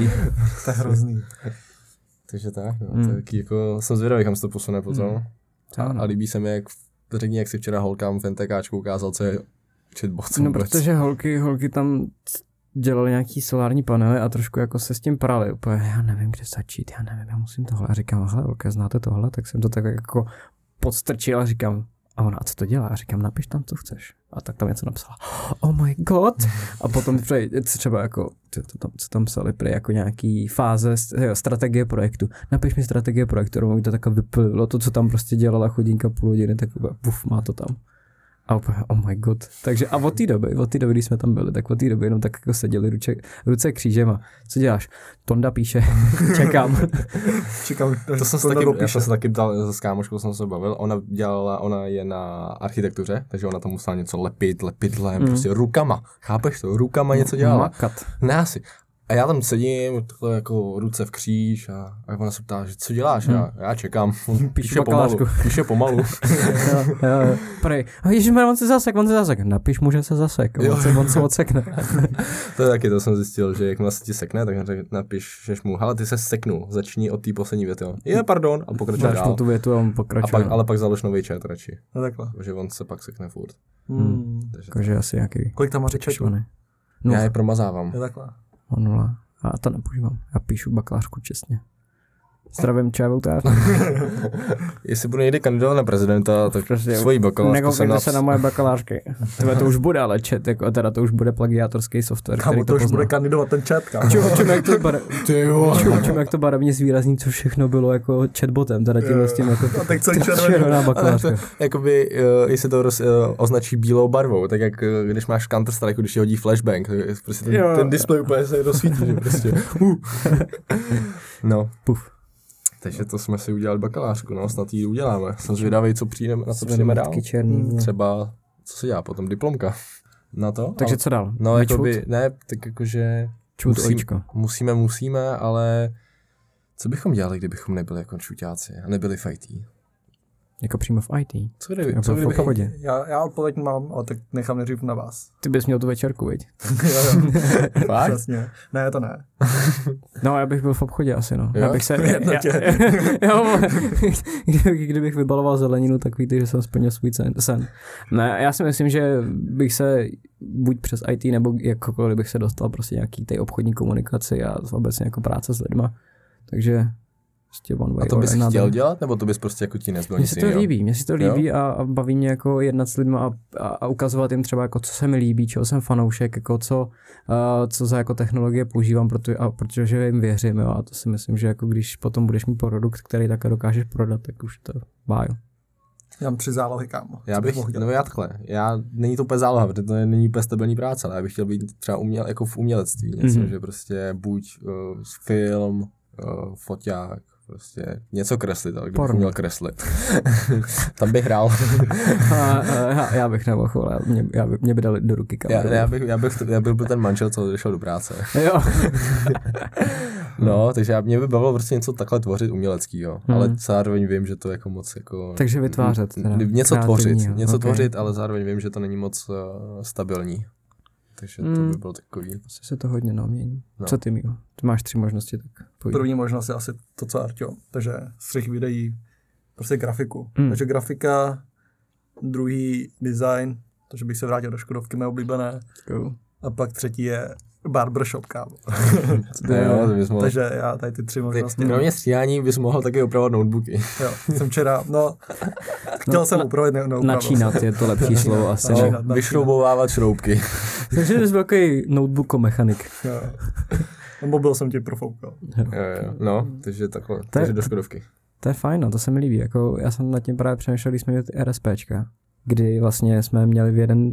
to je hrozný. Takže tak, no, hmm. tak jako jsem zvědavý, kam se to posune potom. Hmm. A, a líbí se mi, jak řekni, jak si včera holkám v NTKčku ukázal, co je chatbot. No, vůbec. protože holky, holky tam dělali nějaký solární panely a trošku jako se s tím prali. Úplně, já nevím, kde začít, já nevím, já musím tohle. A říkám, hele, holka, znáte tohle? Tak jsem to tak jako podstrčil a říkám, a ona, a co to dělá? A říkám, napiš tam, co chceš. A tak tam něco napsala. Oh my god. A potom třeba jako, co tam, co tam psali, prý jako nějaký fáze, strategie projektu. Napiš mi strategie projektu, mi to tak vyplilo, to, co tam prostě dělala chodinka půl hodiny, tak puf, má to tam. A úplně, oh my god. Takže a od té doby, od té doby, když jsme tam byli, tak od té doby jenom tak jako seděli ruce, ruce křížem a co děláš? Tonda píše, čekám. čekám, to jsem se taky, já jsem se taky dal, s kámoškou jsem se bavil, ona dělala, ona je na architektuře, takže ona tam musela něco lepit, lepidlem, mm. prostě rukama, chápeš to, rukama něco dělala. Makat. Ne asi. A já tam sedím, takhle jako ruce v kříž a, a ona se ptá, že co děláš? Já, já čekám. On píše pomalu. Píše pomalu. jo, jo, jo. Prej. A ježiš, on se zasek, on se zasek. Napiš mu, že se zasek. Jo. On se, on se odsekne. to je taky, to jsem zjistil, že jakmile se ti sekne, tak napíšeš mu, hele, ty se seknul, začni od té poslední věty. jo. Je, pardon, a pokračuje dál. tu větu a on A pokračuje. pak, ale pak založ nový chat radši, No takhle. že on se pak sekne furt. Hmm. Takže Jakože asi nějaký Kolik tam máš četů? švaný. já No, je promazávám. Je takhle. O nula. A to nepoužívám. Já píšu bakalářku čestně. Zdravím čavoutář. Jestli budu někdy kandidovat na prezidenta, tak Prostě svojí bakalářku jsem Nekoukejte se na moje bakalářky. Tebe to už bude, ale chat, jako, teda to už bude plagiátorský software, který Kámo, to to už pozná. bude kandidovat ten chat, kámo. Čum, čum, jak to bare... Ty jo. čum, čum, jak to barevně zvýrazní, co všechno bylo jako chatbotem, teda tím s tím jako A tak celý červený. červená Ale to, bakalářka. jakoby, uh, jestli to roz, uh, označí bílou barvou, tak jak uh, když máš Counter Strike, když ti hodí flashbang, tak prostě ten, Jo. ten displej úplně se rozsvítí, prostě. Uh. no, Puf. Takže to jsme si udělali bakalářku, no, snad ji uděláme. Jsem zvědavý, co přijdeme, na co přijdeme dál. Černý. Hmm, vole. Třeba, co se dělá potom, diplomka. Na to? Takže Ale- co dál? No, Vyčut? jakoby, ne, tak jakože Čut musím- musíme, musíme, ale co bychom dělali, kdybychom nebyli jako čuťáci a nebyli IT? Jako přímo v IT. Co kdyby, Jako co v kdyby, obchodě. Já, já odpověď mám, ale tak nechám nejdřív na vás. Ty bys měl tu večerku, viď? jo, jo. Přesně. Ne, to ne. No, já bych byl v obchodě asi, no. Jo? Já bych se... Já, jo, kdybych, kdybych vybaloval zeleninu, tak víte, že jsem splnil svůj sen. sen. Ne, já si myslím, že bych se buď přes IT nebo jakkoliv bych se dostal prostě nějaký té obchodní komunikaci a obecně jako práce s lidma. Takže prostě one way A to bys another. chtěl dělat, nebo to bys prostě jako ti nezbylo Mně nic se to líbí, mně se to Jo? líbí a, a baví mě jako jednat s lidma a, a, a ukazovat jim třeba jako co se mi líbí, čeho jsem fanoušek, jako co, uh, co za jako technologie používám, protože, a protože jim věřím, jo, a to si myslím, že jako když potom budeš mít produkt, který také dokážeš prodat, tak už to bájo. Já mám tři zálohy, kámo. Já bych, mohl dělat? no já takhle, já, není to úplně záloha, protože to je- není úplně stabilní práce, ale já bych chtěl být třeba uměl, jako v umělectví, něco, Mhm. že prostě buď uh, film, uh, foťák, prostě něco kreslit, ale kdybych Porno. uměl kreslit, tam bych hrál. A, a, já, já bych nemohl, ale mě, já by, mě by dali do ruky já, kameru. já, bych, já, bych, já bych byl ten manžel, co šel do práce. Jo. No, takže já, mě by bavilo prostě něco takhle tvořit uměleckýho, Mhm. ale zároveň vím, že to jako moc jako... Takže vytvářet teda, Něco tvořit, něco ok. tvořit, ale zároveň vím, že to není moc uh, stabilní. Takže to Mm. by bylo takový. Asi se to hodně namění. No. Co ty, Míro? Ty máš tři možnosti, tak pojď. První možnost je asi to, co Artio. Takže střih videí, prostě grafiku. Hmm. Takže grafika, druhý design, takže bych se vrátil do Škodovky mé oblíbené. Go. A pak třetí je barbershop, kámo. Ne, jo, bys mohl. Takže já tady ty tři Ty, možnosti. kromě stříhání bys mohl taky opravovat notebooky. Jo, jsem včera, no, chtěl No, jsem na- upravit, ne, neupravil Načínat je to lepší slovo asi. Načínat. Načínat. Vyšroubovávat šroubky. Takže jsi velký notebookomechanik. Jo. Mobil jsem ti profoukal. jo, jo. No, takže takhle. To je- Takže do Škodovky. To je fajn, no, to se mi líbí. Jako, já jsem nad tím právě přemýšlel, když jsme měli ty RSPčka, kdy vlastně jsme měli v jeden,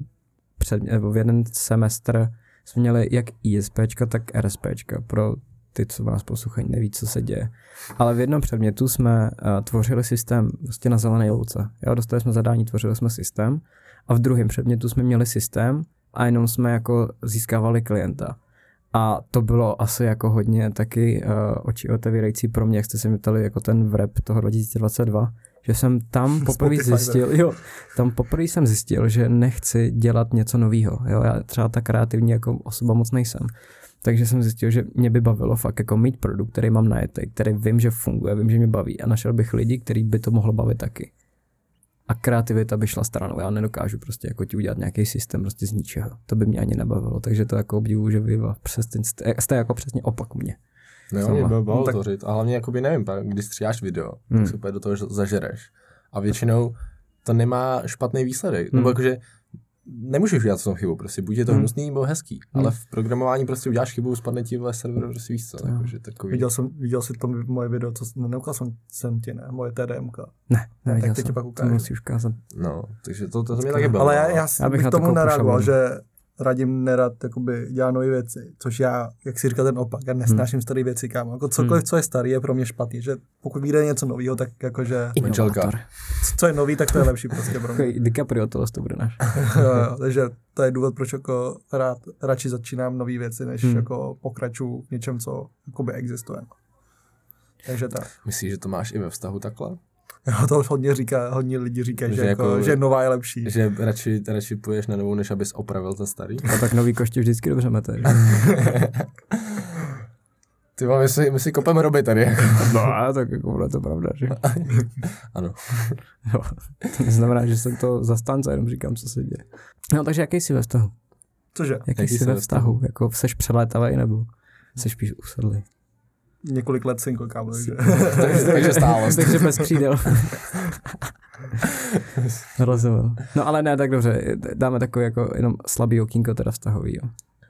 před, nebo v jeden semestr jsme měli jak ISPčka, tak RSPčka pro ty, co nás poslouchají, neví, co se děje. Ale v jednom předmětu jsme uh, tvořili systém vlastně na zelené louce. Jo, dostali jsme zadání, tvořili jsme systém a v druhém předmětu jsme měli systém a jenom jsme jako získávali klienta. A to bylo asi jako hodně taky uh, oči otevírající pro mě, jak jste se mi ptali, jako ten wrap toho 2022, že jsem tam poprvé zjistil, jo, tam poprvé jsem zjistil, že nechci dělat něco nového. Jo, já třeba tak kreativní jako osoba moc nejsem. Takže jsem zjistil, že mě by bavilo fakt jako mít produkt, který mám najetý, který vím, že funguje, vím, že mě baví a našel bych lidi, který by to mohlo bavit taky. A kreativita by šla stranou. Já nedokážu prostě jako ti udělat nějaký systém prostě z ničeho. To by mě ani nebavilo. Takže to jako obdivuju, že vy přes ten, jste, jste jako přesně opak mě. No, Sama. mě by No, bavilo tak- tvořit. A hlavně, jakoby, nevím, pak, když stříháš video, Hmm. tak se úplně do toho zažereš. A většinou to nemá špatný výsledek. Hmm. Nebo jakože nemůžeš udělat v tom chybu, prostě buď je to Hmm. hnusný nebo hezký, Hmm. ale v programování prostě uděláš chybu, spadne ti vle server, prostě víš co, To- jakože takový. Viděl jsem, viděl jsi to moje video, co no, neukázal jsem, jsem ti, ne, moje TDMK. Ne, neviděl tak teď ti jsem. pak to ukážu. musíš ukázat. No, takže to, to, to mě taky bylo. Ale já, já, Já bych bych na to tomu nereagoval, že radím nerad jakoby, dělá nové věci, což já, jak si říkal ten opak, já nesnáším staré věci, kámo. Jako cokoliv, Hmm. co je starý, je pro mě špatný, že pokud vyjde něco nového, tak jakože. Inovátor. co- co je nový, tak to je lepší prostě pro mě. DiCaprio tohle to bude náš. jo, jo, takže to je důvod, proč jako rád, radši začínám nové věci, než Hmm. hmm. jako pokračuju v něčem, co jakoby existuje. Takže tak. Myslíš, že to máš i ve vztahu takhle? Jo, to hodně říká, hodně lidí říká, že, Že jako, jako- že nová je lepší. Že radši, radši půjdeš na novou, než abys opravil ten starý? A tak nový koště vždycky dobře mete. že? Ty my si, my si kopeme roby tady. Jako. No a tak jako bude to pravda, že? Ano. Jo. To neznamená, že jsem to zastánce, jenom říkám, co se děje. No takže jaký jsi ve vztahu? Cože? Jaký, Jaký jsi ve vztahu? Jako seš přelétavý nebo jsi spíš usedlý? Několik let single, kámo, takže. takže, takže takže bez křídel. Rozumím. No ale ne, tak dobře, dáme takový jako jenom slabý okýnko teda vztahový, jo.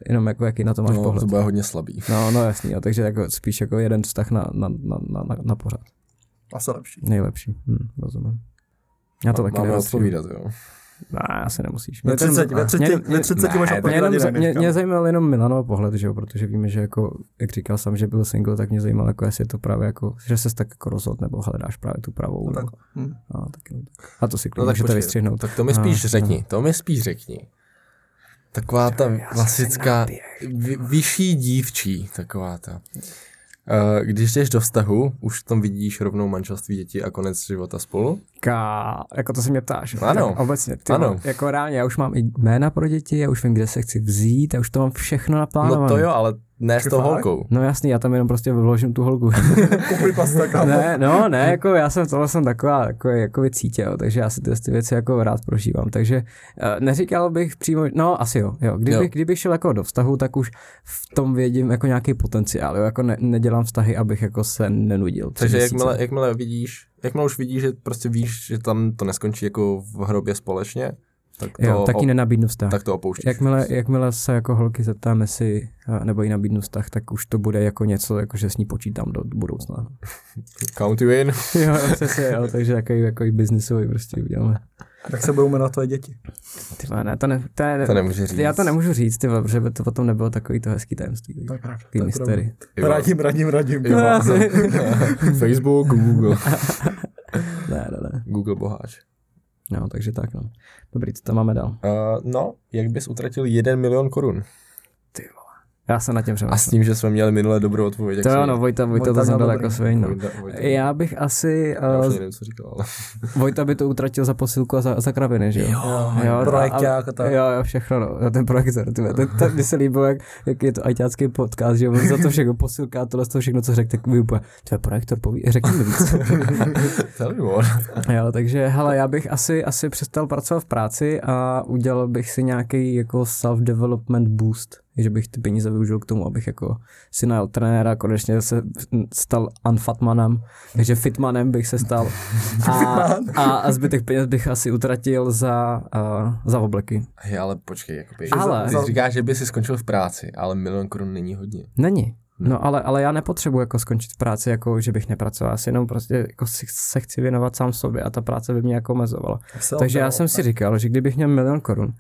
Jenom jako jaký na to máš No, pohled. to bude hodně slabý. No, no jasný, jo, takže jako spíš jako jeden vztah na, na, na, na, na, na pořád. Asi lepší. Nejlepší, hm, rozumím. Já to taky Máme odpovídat, jo. Ne, asi nemusíš. Ve Mě ten- 30, ve 30, mě- ve 30 ne, máš to Mě, jenom, mě, mě, mě zajímal jenom Milanov pohled, že jo, protože víme, že jako, jak říkal jsem, že byl single, tak mě zajímalo, jako jestli je to právě jako, že se tak jako rozhod nebo hledáš právě tu pravou. No nebo, tak. Hm. a, tak, a to si No klidně tak můžete počkej, vystřihnout. tak to mi No, spíš no. řekni, to mi spíš řekni. Taková ta klasická vy, vyšší dívčí, taková ta. Uh, když jdeš do vztahu, už v tom vidíš rovnou manželství děti a konec života spolu? Ká, jako to se mě ptáš. Ano. Tak obecně, ty, Ano. Jako reálně, já už mám i jména pro děti, já už vím, kde se chci vzít, já už to mám všechno naplánované. No to jo, ale ne s tou holkou. No jasný, já tam jenom prostě vložím tu holku. Kupuj pasta, kámo. ne, no, ne, jako já jsem, tohle jsem taková, jako, jako cítě, jo, takže já si ty, ty věci jako rád prožívám, takže uh, neříkal bych přímo, no asi jo, jo. Kdybych, Jo. kdybych šel jako do vztahu, tak už v tom vědím jako nějaký potenciál, jo, jako ne, nedělám vztahy, abych jako se nenudil. Takže měsíce. jakmile, jakmile vidíš, jakmile už vidíš, že prostě víš, že tam to neskončí jako v hrobě společně, tak to, Jo, taky o, nenabídnu vztah. tak to opouštíš. Jakmile, jakmile se jako holky zeptáme si, nebo jí nabídnu vztah, tak už to bude jako něco, jako že s ní počítám do budoucna. Count you in. jo, přesně, jo, takže takový, jako biznisový prostě uděláme. Tak se budou jmenovat tvoje děti. Ty vole, ne, to, ne, to, je, To nemůže říct. Já to nemůžu říct, ty vole, protože by to potom nebylo takový to hezký tajemství. To je pravda. To je mystery. Radím, radím, radím. Jo. Facebook, Google. Ne, ne, ne. Google boháč. No, takže tak, no. Dobrý, co tam máme dál? Uh, no, jak bys utratil 1 milion korun? Já jsem na těm A s přemýšlel. tím, že jsme měli minule dobrou odpověď. To si- jo, no, Vojta, Vojta Vojta to dobrý. jako svý, no. Vojta, Vojta. Já bych asi, Já už uh, nevím, co říkal, ale... Vojta by to utratil za posilku a za, za kraviny, že jo? Jo, Jo, projekťák a tak. Jo, jo, všechno, no. Jo, ten projektor, ty, vole, ten, ten, mně se líbilo, jak, jak, je to ajťácký podcast, že on za to všechno posilka a tohle z toho všechno, co řekl, tak vy úplně, to je projektor, poví, řekni mi víc. Jo, takže, hele, já bych asi, asi přestal pracovat v práci a udělal bych si nějaký jako self-development boost, že bych ty peníze využil k tomu, abych jako si najel trenéra, konečně se stal unfatmanem, takže fitmanem bych se stal a, a, a zbytek peněz bych asi utratil za, uh, za obleky. Hej, ale počkej, jakoby, Ale- ty říkáš, že by si skončil v práci, ale milion korun není hodně. Není. No ale, ale já nepotřebuji jako skončit v práci, jako že bych nepracoval, já si jenom prostě jako si, se chci věnovat sám sobě a ta práce by mě jako omezovala. Takže já jsem si říkal, že kdybych měl milion korun,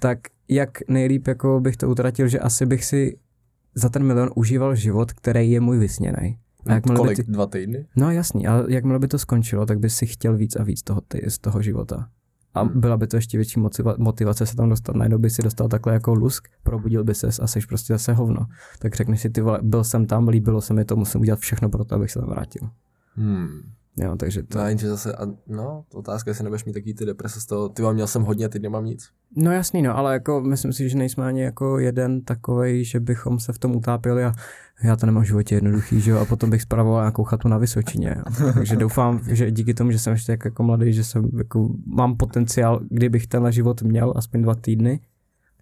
tak jak nejlíp jako bych to utratil, že asi bych si za ten milion užíval život, který je můj vysněný. A by Kolik? ty, Dva týdny? no jasný, ale jakmile by to skončilo, tak by si chtěl víc a víc toho, ty, z toho života. A Hmm. byla by to ještě větší motiva- motivace se tam dostat. Najednou by si dostal takhle jako lusk, probudil by ses a jsi prostě zase hovno. Tak řekneš si, ty vole, byl jsem tam, líbilo se mi to, musím udělat všechno pro to, abych se tam vrátil. Hmm. Jo, takže to... Jenže zase, a, no, otázka, jestli nebudeš mít taky ty deprese z toho, ty vám měl jsem hodně, teď nemám nic. No jasný, no, ale jako myslím si, že nejsme ani jako jeden takovej, že bychom se v tom utápěli a já to nemám v životě jednoduchý, že jo, a potom bych spravoval nějakou chatu na Vysočině. Jo. Takže doufám, že díky tomu, že jsem ještě tak jako mladý, že jsem jako, mám potenciál, kdybych tenhle život měl aspoň dva týdny,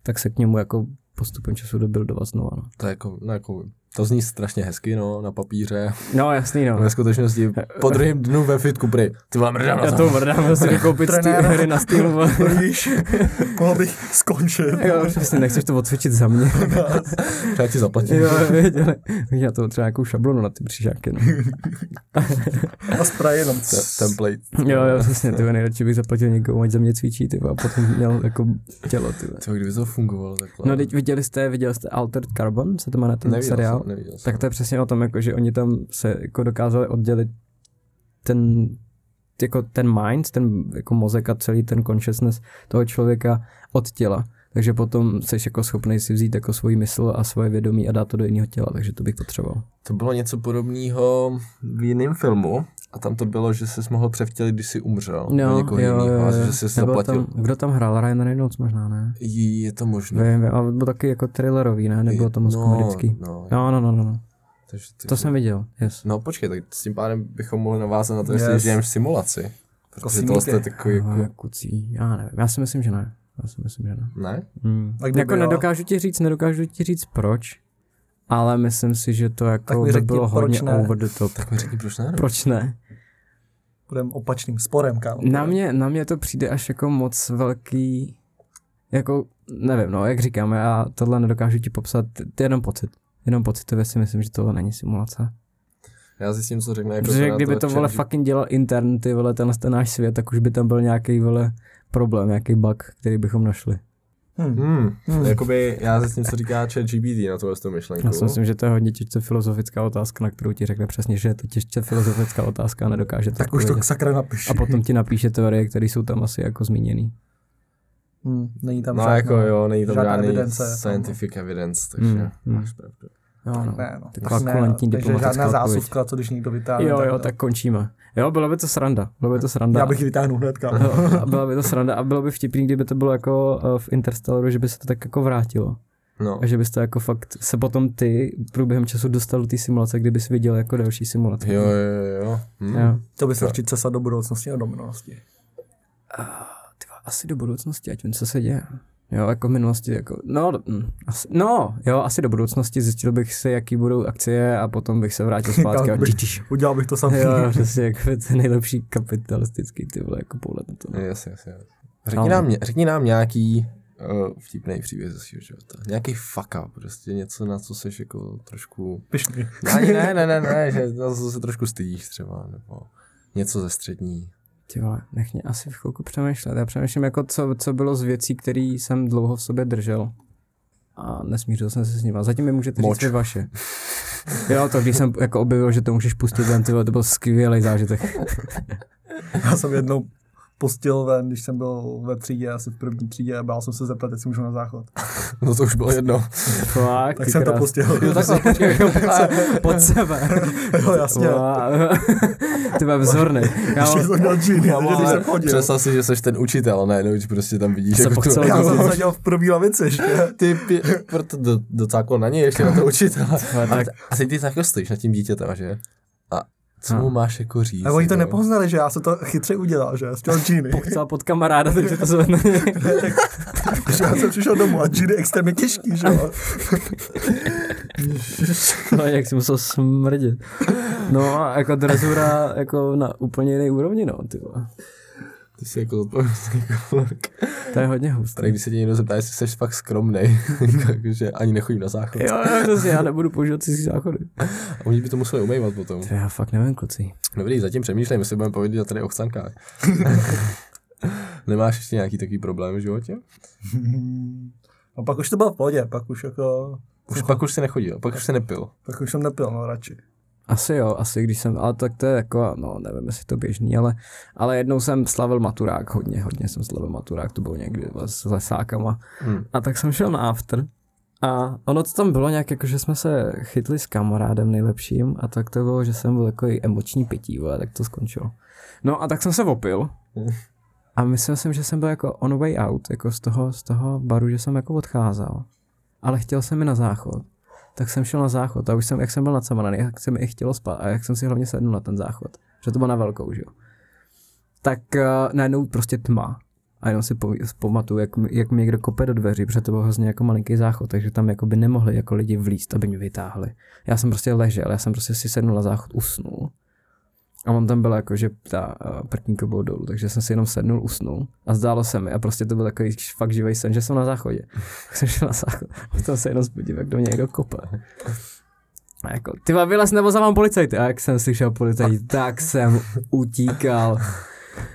tak se k němu jako postupem času dobuildovat znova. No. To je jako, no jako, to zní strašně hezky, no, na papíře. no jasný, no. Ve skutečnosti po druhém dnu ve fitku pry. Ty vám mrdám Já to mrdám, si koupit ty Trenér. hry na stylu. Víš, mohl bych skončit. Jo, přesně, nechceš to odcvičit za mě. Třeba ti zaplatím. Jo, věděli. Já to třeba nějakou šablonu na ty příšáky. No. A spray jenom. Te- Template. Jo, jo, přesně, ty nejradši bych zaplatil někomu, ať za mě cvičí, ty a potom měl jako tělo, ty. Co, kdyby to fungovalo takhle? No, teď viděli jste, viděli jste Altered Carbon, se to jmenuje ten neviděl seriál? Neviděl jsem. Tak to je přesně o tom, jako, že oni tam se jako dokázali oddělit ten jako ten mind, ten jako mozek a celý ten consciousness toho člověka od těla. Takže potom jsi jako schopný si vzít jako svůj mysl a svoje vědomí a dát to do jiného těla, takže to bych potřeboval. To bylo něco podobného v jiném filmu a tam to bylo, že jsi mohl převtělit, když jsi umřel. do někoho jiného, a že jsi zaplatil. tam, kdo tam hrál? Ryan Reynolds možná, ne? Je to možné. Vím, vím, ale byl taky jako thrillerový, ne? Nebylo to moc no, komedický. No, No, no, no, no, no. takže, takže, To jsem viděl, yes. No počkej, tak s tím pádem bychom mohli navázat na to, Yes. jestli žijeme v simulaci. Protože tohle je takový Jako... jako... Kucí, já nevím, já si myslím, že ne. Já si myslím, že ne. Ne? Hmm. Kdyby Jako nedokážu ti říct, nedokážu ti říct proč, ale myslím si, že to Tak jako by řekni, bylo hodně ne. over the top. Tak mi řekni, proč ne? Proč ne? Budeme opačným sporem, kámo. Na mě, na mě to přijde až jako moc velký, jako, nevím, no, jak říkám, já tohle nedokážu ti popsat, to je jenom pocit. Jenom pocitově si myslím, že tohle není simulace. Já zjistím, co řekne. Jako Protože kdyby to, vole, fucking dělal intern, ty vole, ten, ten náš svět, tak už by tam byl nějaký, vole, problém, nějaký bug, který bychom našli. Hmm. Hmm, Hmm. jakoby já zjistím, co říká chat GPT na tohle tu myšlenku. Já si myslím, že to je hodně těžce filozofická otázka, na kterou ti řekne přesně, že je to těžce filozofická otázka a nedokáže to Tak už to odpovědět. sakra napiš. A potom ti napíše teorie, které jsou tam asi jako zmíněný. Hmm. Není tam No žádná- jako jo, není tam žádná žádný evidence, scientific evidence, takže hmm. máš pravdu. Jo, no. Ne, no. Taková Tak ne, kulantní takže diplomatická žádná zásuvka, co když někdo vytáhne. Jo, jo, to- tak končíme. Jo, bylo by to sranda. Bylo by to sranda. Já bych ji vytáhnul hned, kámo. Jo, byla by to sranda a bylo by vtipný, kdyby to bylo jako eh, v Interstellaru, že by se to tak jako vrátilo. No, A že bys to jako fakt se potom ty průběhem času dostal do té simulace, kdybys viděl jako další simulace. jo, jo, jo. Hm. jo. To by se určitě cesta do budoucnosti a do minulosti. Ty vole, asi do budoucnosti, ať vím, co se děje. Jo, jako v minulosti, jako, no, mm, asi, no, jo, asi do budoucnosti zjistil bych si, jaký budou akcie a potom bych se vrátil zpátky a bych-. Udělal bych to sám. Jo, přesně, jako ten nejlepší kapitalistický, ty vole, jako pohled na to. Yes, yes, yes. Řekni nám, ně- řekni nám nějaký uh, vtipný příběh ze svého života. Nějaký fuck up, prostě něco, na co seš jako trošku... Pišný. Ani ne, ne, ne, ne, že na co se trošku stydíš třeba, nebo něco ze střední. Ty vole, nech mě asi v chvilku přemýšlet. Já přemýšlím, jako co, co bylo z věcí, které jsem dlouho v sobě držel. A nesmířil jsem se s nima. Zatím mi můžete Moč. říct vaše. Jo, to když jsem jako objevil, že to můžeš pustit ven, to byl skvělý zážitek. Já jsem jednou pustil ven, když jsem byl ve třídě, asi v první třídě a bál jsem se zeptat, jestli můžu na záchod. No to už bylo jedno. Fakt, Tak jsem to krás. pustil. Jo, takhle, počkej, jo, pod, pod sebe. jo, jasně. Ty byl vzorný. Já mám, jsem měl džíny, když jsem chodil. Představ si, že jsi ten učitel, ne, no, když prostě tam vidíš, Se jako to, Já to- jsem seděl v první lavici ještě. ty pě, proto do, docáklo na něj ještě na to učitele. A, tak- a ty takhle stojíš nad tím dítětem, že? A co No. mu máš jako říct? A oni to jo? nepoznali, že já jsem to chytře udělal, že? Jsem měl džíny. pochcel pod kamaráda, takže to zvedne. Takže já jsem přišel domů a džíny extrémně těžký, že jo? No, jak si musel smrdit. No a jako dresura jako na úplně jiný úrovni, no, ty vole. Ty jsi jako odpovědný kluk. To je hodně hustý. Tady když se tě někdo zeptá, jestli jsi fakt skromnej, takže ani nechodím na záchod. Jo, jo, přesně, já nebudu používat cizí záchody. A oni by to museli umývat potom. To já fakt nevím, kluci. Dobrý, zatím přemýšlím, jestli budeme povědět tady o chcankách. Nemáš ještě nějaký takový problém v životě? A pak už to bylo v pohodě, pak už jako... Už pak už si nechodil, pak už si nepil. Pak už jsem nepil, no radši. Asi jo, asi když jsem, ale tak to je jako, no nevím, jestli to běžný, ale, ale jednou jsem slavil maturák, hodně, hodně jsem slavil maturák, to bylo někdy s lesákama. Hmm. A tak jsem šel na after a ono to tam bylo nějak jako, že jsme se chytli s kamarádem nejlepším a tak to bylo, že jsem byl jako emoční pití, vole, tak to skončilo. No a tak jsem se opil a myslel jsem, že jsem byl jako on way out, jako z toho, z toho baru, že jsem jako odcházel. Ale chtěl jsem mi na záchod. Tak jsem šel na záchod a už jsem, jak jsem byl nacamaný, jak se mi i chtělo spát a jak jsem si hlavně sednul na ten záchod, že to bylo na velkou, že jo. Tak uh, najednou prostě tma. A jenom si pamatuju, jak, jak mi někdo kope do dveří, protože to byl hrozně jako malinký záchod, takže tam jako by nemohli jako lidi vlízt, aby mě vytáhli. Já jsem prostě ležel, já jsem prostě si sednul na záchod, usnul. A on tam byl jako, že ta uh, prkínka bylo dolů, takže jsem si jenom sednul, usnul a zdálo se mi a prostě to byl takový fakt živý sen, že jsem na záchodě. Jsem šel na záchod a tam se jenom spodil, jak do mě někdo kope. A jako, ty vylez nebo za vám policajty. A jak jsem slyšel policajti, tak jsem utíkal.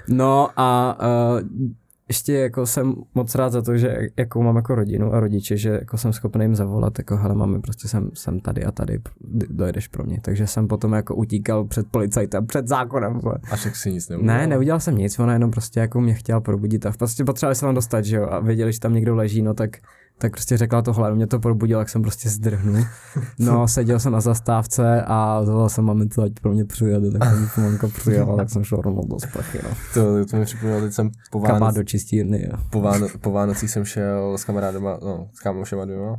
No a uh, ještě jako jsem moc rád za to, že jako mám jako rodinu a rodiče, že jako jsem schopný jim zavolat, jako hele mami, prostě jsem, jsem tady a tady, dojedeš pro mě. Takže jsem potom jako utíkal před policajtem, před zákonem. vole. A však si nic neudělal. Ne, neudělal jsem nic, ona jenom prostě jako mě chtěla probudit a prostě potřebovali se vám dostat, že jo, a věděli, že tam někdo leží, no tak tak prostě řekla tohle, mě to probudilo, jak jsem prostě zdrhnul. No, seděl jsem na zastávce a zavolal jsem mamince, ať pro mě přijede, tak jsem maminka přijela, tak jsem šel rovnou do sprchy, no. To, to mi připomnělo, teď jsem po, Vánoc, do čistírny, jo. po, Váno, po Vánocích jsem šel s kamarádama, no, s kámošema dvěma, uh,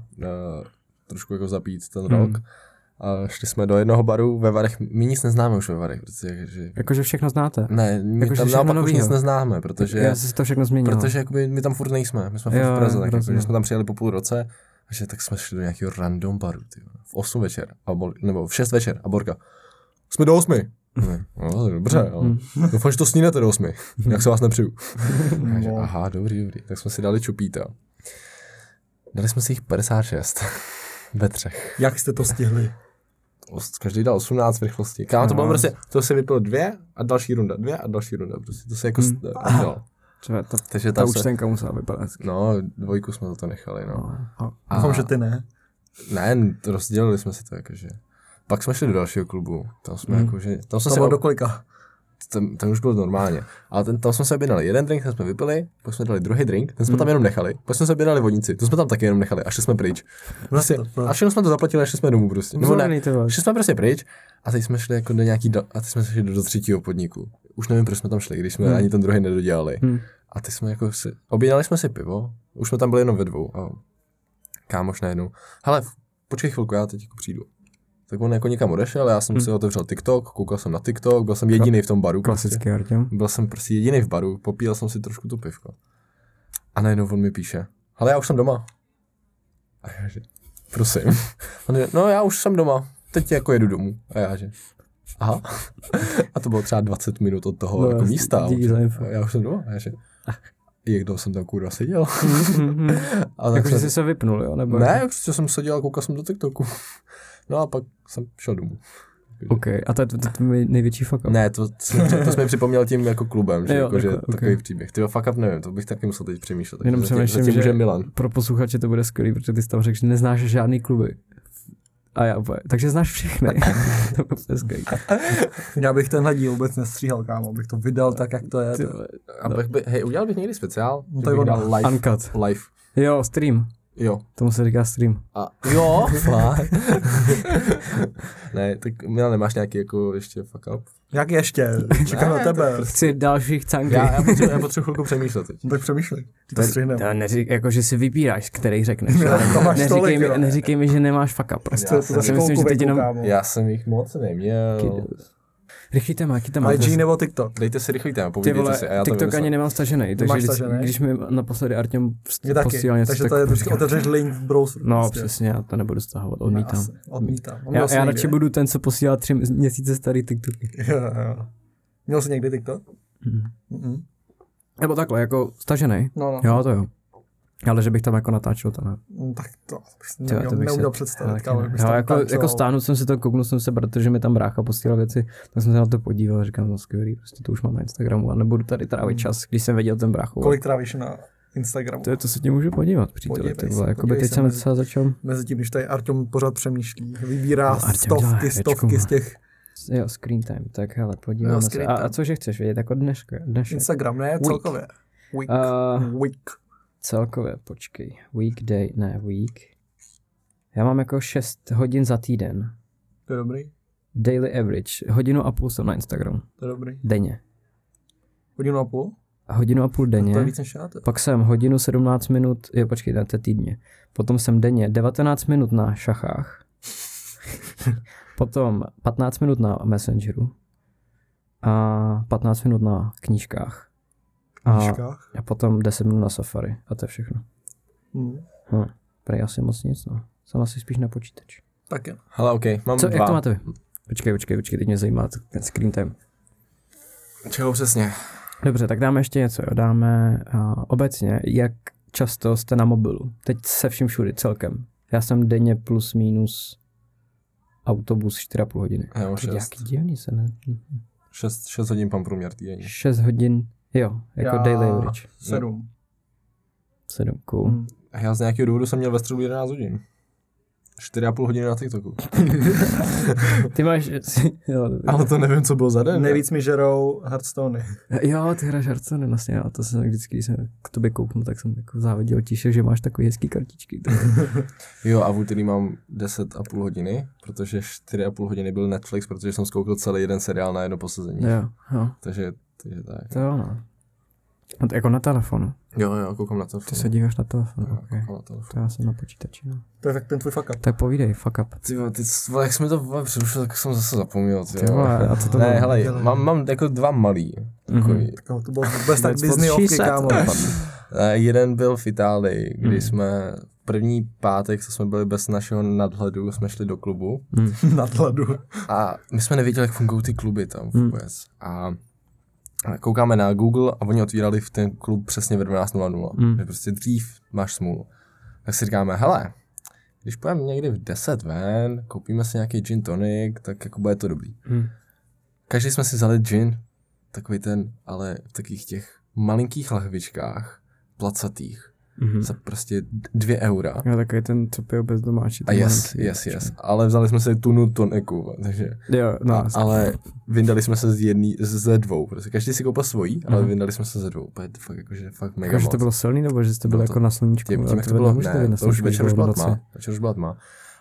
trošku jako zapít ten Hmm. rok. A šli jsme do jednoho baru ve Varech, my nic neznáme už ve Varech, protože že, Jakože všechno znáte. ne, my Jakože tam naopak už novýho. nic neznáme, protože, Já si to všechno změnilo. protože jakoby, my tam furt nejsme, my jsme furt Jo, v Praze, tak jako, že jsme tam přijeli po půl roce, a že tak jsme šli do nějakého random baru, ty, vole, v 8 večer, a bol, nebo v 6 večer, a Borka, jsme do 8. Ne, No, dobře, jo. Hmm. Doufám, že to snídete do 8. Jak se vás nepřiju. Že, aha, dobrý, dobrý. Tak jsme si dali čupíta. Dali jsme si jich 56. Ve třech. Jak jste to stihli? Os- Každý dal 18 v rychlosti. Kámo, to bylo No. prostě, to se vypilo dvě a další runda, dvě a další runda. Prostě to se jako Hmm. hmm. dalo. Třeba ta, Takže ta se, účtenka musela vypadat no, dvojku jsme za to nechali, no. No. A, Doufám, že ty ne. ne, rozdělili jsme si to jakože. Pak jsme šli do dalšího klubu. Tam jsme Hmm. jakože, tam jsme To se bylo ob- do kolika? Ten, ten už byl normálně. Ale ten, tam jsme se objednali jeden drink, ten jsme vypili, pak jsme dali druhý drink, ten jsme Hmm. tam jenom nechali, pak jsme se objednali vodnici, to jsme tam taky jenom nechali a šli jsme pryč. Prostě, to- to- a všechno jsme to zaplatili a šli jsme domů prostě. Nebo ne, ty šli jsme prostě pryč a teď jsme šli jako do nějaký, do, a teď jsme šli do, do třetího podniku. Už nevím, proč jsme tam šli, když jsme Hmm. ani ten druhý nedodělali. Hmm. A teď jsme jako si, objednali jsme si pivo, už jsme tam byli jenom ve dvou a kámoš najednou, hele, počkej chvilku, já teď jako přijdu. Tak on jako někam odešel, já jsem Hmm. si otevřel TikTok, koukal jsem na TikTok, byl jsem jediný v tom baru. prostě. Klasický Artem. Byl jsem prostě jediný v baru, popíjel jsem si trošku to pivko. A najednou on mi píše, ale já už jsem doma. A já že, prosím. On je, no já už jsem doma, teď jako jedu domů. A já že, aha. A to bylo třeba 20 minut od toho No, jako místa. díky za info. Já už jsem doma. A já že, jak dlouho jsem tam kurva seděl. A tak Jakože jsem, jsi se vypnul, jo? Nebo ne, prostě jsem seděl a koukal jsem do TikToku. No a pak jsem šel domů. OK, a to je je největší fuck up. Ne, to, to, jsme, to jsme připomněl tím jako klubem, že, Jo, jako, že jako, ok. takový příběh. Ty fakt up nevím, to bych taky musel teď přemýšlet. takže Jenom zatím- přemýšlím, zatím že- může Milan. Pro posluchače to bude skvělý, protože ty jsi tam řekl, že neznáš žádný kluby. A já úplně, takže znáš všechny. to bylo. Já bych tenhle díl vůbec nestříhal, kámo, bych to vydal tak, jak to je. Ty To- vole. A bych by, hej, udělal bych někdy speciál, No to je bych ono. dal live, Uncut. live. Jo, stream. Jo. Tomu se říká stream. A jo, fakt. ne, tak Milan, nemáš nějaký jako ještě fuck up? Jak ještě? Čekám na Ne, tebe. Chci další chcanky. Já, já, potřebuji, já potřebuji chvilku přemýšlet teď. No tak přemýšlej. Ty to To, střihneme. to neřík, jako, že si vybíráš, který řekneš. Ne, to máš neříkej, tolik, mi, neříkej mi, že nemáš fuck up. Prostě. To, to si myslím, že teď jenom-. Já jsem jich moc neměl. Rychlý téma, jaký téma? IG nebo TikTok? Dejte si rychlý téma, Ty povídejte vole, si a já to TikTok vymyslím. ani nemám stažený, takže když, stažený? když mi naposledy Artem taky. posílal něco, Takže tak to je, prostě otevřeš link v browseru. No, prostě. přesně, já to nebudu stahovat, odmítám. Asi, Odmítám. Já, já radši budu ten, co posílá tři měsíce starý TikToky. Jo, jo. Měl jsi někdy TikTok? Mhm. Mhm. Nebo takhle, jako stažený. No, no. Jo, to jo. Ale že bych tam jako natáčel, to ne. No, tak to bych si Tyjo, to bych neuměl se- představit. Kámo, tam jako, tancoval. jako stáhnu jsem si to, kouknul jsem se, protože mi tam brácha posílal věci, tak jsem se na to podíval a říkám, no skvělý, prostě to už mám na Instagramu a nebudu tady trávit čas, když jsem věděl ten bráchu. Kolik trávíš na Instagramu? To, je, to se tě můžu podívat, vole. Jakoby teď se jsem mezi- docela začal, Mezi tím, když tady Artyom pořád přemýšlí, vybírá No, dělá stovky, stovky z těch jo, screen time, tak hele, podíváme Jo, se. A, a cože chceš vědět, jako dneška, dnešek? Instagram, ne, celkově. Week. Uh, Week. Celkově, počkej, weekday, ne, week. Já mám jako 6 hodin za týden, To je dobrý, daily average, hodinu a půl jsem na Instagramu, to je dobrý. denně. Hodinu a půl? Hodinu a půl To je denně. víc než já. Pak jsem hodinu 17 minut, jo počkej, to je týdně. Potom jsem denně 19 minut na šachách. Potom 15 minut na Messengeru. A 15 minut na knížkách. A, Knížkách. a potom 10 minut na Safari. A to je všechno. Hm. Hm. Prej asi moc nic, no. Jsem asi spíš na počítač. Tak jen. Hele, OK, mám Co, dva. jak to máte vy? Počkej, počkej, počkej, teď mě zajímá ten screen time. Čeho přesně? Dobře, tak dáme ještě něco. jo. Dáme uh, obecně, jak často jste na mobilu. Teď se vším všudy celkem. Já jsem denně plus minus autobus 4,5 hodiny. Je šest. Jaký divný se ne? 6, 6 hodin pan průměr týdenně. 6 hodin Jo, jako Já daily average. Sedm. Sedm, cool. Hmm. A já z nějakého důvodu jsem měl ve středu 11 hodin. 4,5 hodiny na TikToku. Ty máš, jo. Ale to nevím, co bylo za den. Nejvíc mi žerou Hearthstone. jo, ty hraješ Hearthstone, vlastně, jo, to jsem vždycky, když jsem k tobě kouknu, tak jsem jako záviděl tiše, že máš takový hezký kartičky. Jo, a v úterý mám 10,5 hodiny, protože 4,5 hodiny byl Netflix, protože jsem zkoukal celý jeden seriál na jedno posazení. jo, jo, Takže, takže tak. to jo, no. A to jako na telefonu. Jo, jo, koukám na to. Ty se díváš na telefon, Jo, okay. na to. To já jsem na počítači, no. To je tak ten tvůj fuck up. Tak povídej, fuck up. Ty vole, ty, vole, jak jsme to vole, přerušili, tak jsem zase zapomněl. Ty, Ty vole, a co to ne, bylo? hele, mám, mám jako dva malý. Takový. Jako, to bylo vůbec tak she said. kámo. Eh, jeden byl v Itálii, kdy Mhm. jsme první pátek, co jsme byli bez našeho nadhledu, jsme šli do klubu Hmm. Nadhladu. a my jsme nevěděli, jak fungují ty kluby tam Hmm. vůbec. A a koukáme na Google a oni otvírali v ten klub přesně ve 12.00. Hmm. Že prostě dřív máš smůlu. Tak si říkáme, hele, když půjdeme někdy v 10 ven, koupíme si nějaký gin tonic, tak jako bude to dobrý. Hmm. Každý jsme si vzali gin, takový ten, ale v takových těch malinkých lahvičkách, placatých, Mhm. za prostě dvě eura. Jo, takový ten, co pijou bez domácí. A yes, yes, yes. Ale vzali jsme si tunu toniku, takže... Jo, no, a, ale vyndali jsme se z jedný, z- ze dvou. Prostě každý si koupil svojí, ale Mhm. vyndali jsme se ze dvou. Úplně fakt, jakože fakt mega Jako, že moc. to bylo silný, nebo že jste byli Bylo to- jako na sluníčku? tím, tím jak to to bylo, ne, na to už večer už byla tma, večer už byla tma,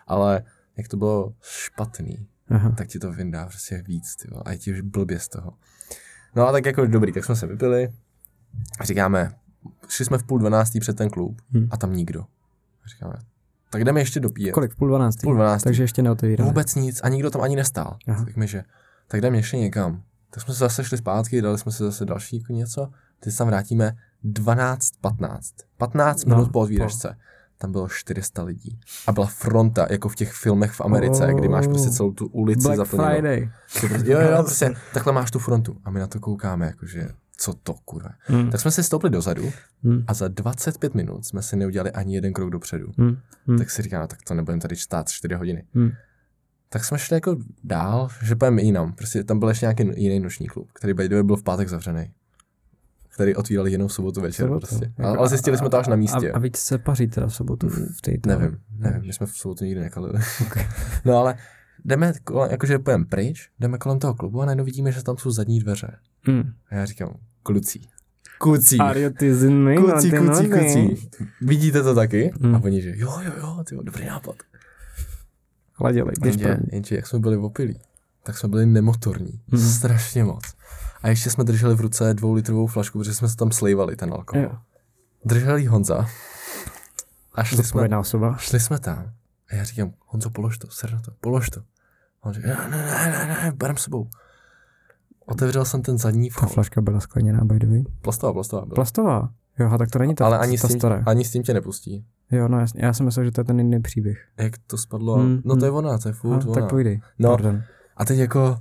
ale jak to bylo špatný, Aha. tak ti to vyndá prostě víc, ty vole, a je ti už blbě z toho. No a tak jako dobrý, tak jsme se vypili a říkáme, šli jsme v půl dvanáctý před ten klub Hmm. a tam nikdo. Říkáme, tak jdeme ještě dopíjet. Kolik? V půl dvanáctý? Půl dvanáctý. Takže ještě neotevírali. Vůbec nic a nikdo tam ani nestál. Aha. Tak mi, že tak jdeme ještě někam. Tak jsme se zase šli zpátky, dali jsme si zase další jako něco. Teď se tam vrátíme 12.15. 15 No, minut po po- otvíračce. Tam bylo 400 lidí. A byla fronta, jako v těch filmech v Americe, Oh. kdy máš prostě celou tu ulici Black zaplněnou. Friday. Jo, jo, prostě takhle máš tu frontu. A my na to koukáme, jakože co to, kurva. Hmm. Tak jsme si stoupili dozadu Hmm. a za 25 minut jsme si neudělali ani jeden krok dopředu. Hmm. Hmm. Tak si říkáme, tak to nebudeme tady stát 4 hodiny. Hmm. Tak jsme šli jako dál, že půjdeme jinam. Prostě tam byl ještě nějaký jiný noční klub, který by byl v pátek zavřený. Který otvírali jenom v sobotu večer Sobotu. prostě. Jako- Ale, zjistili jsme to až na místě. A, a víc se paří teda v sobotu v té nevím, nevím, my jsme v sobotu nikdy nekalili. no ale jdeme, kolem, jakože půjdeme pryč, jdeme kolem toho klubu a najednou vidíme, že tam jsou zadní dveře. Hmm. A já říkám, kluci, kucí, Are you teasing me? kucí, No, ty kucí, nohy. kucí. Vidíte to taky? Hmm. A oni, že jo, jo, jo, ty dobrý nápad. Hladili, běž Jenže, jenže jak jsme byli opilí, tak jsme byli nemotorní. Mhm. Strašně moc. A ještě jsme drželi v ruce dvoulitrovou flašku, protože jsme se tam slejvali ten alkohol. Jo. Držel jí Honza. A šli jsme, osoba. šli jsme tam. A já říkám, Honzo, polož to, ser na to, polož to. A on říká, ne, ne, ne, ne, ne, berem sebou. Otevřel jsem ten zadní Ta vchod. flaška byla skleněná, by the way. Plastová, plastová byla. Plastová. Jo, aha, tak to není ta, Ale ani ta s, tím, stará. ani s tím tě nepustí. Jo, no jasně. Já jsem myslel, že to je ten jiný příběh. Jak to spadlo? Hmm, no to je hmm. ona, to je A, furt ona. tak pojdej. No. Pardon. A teď jako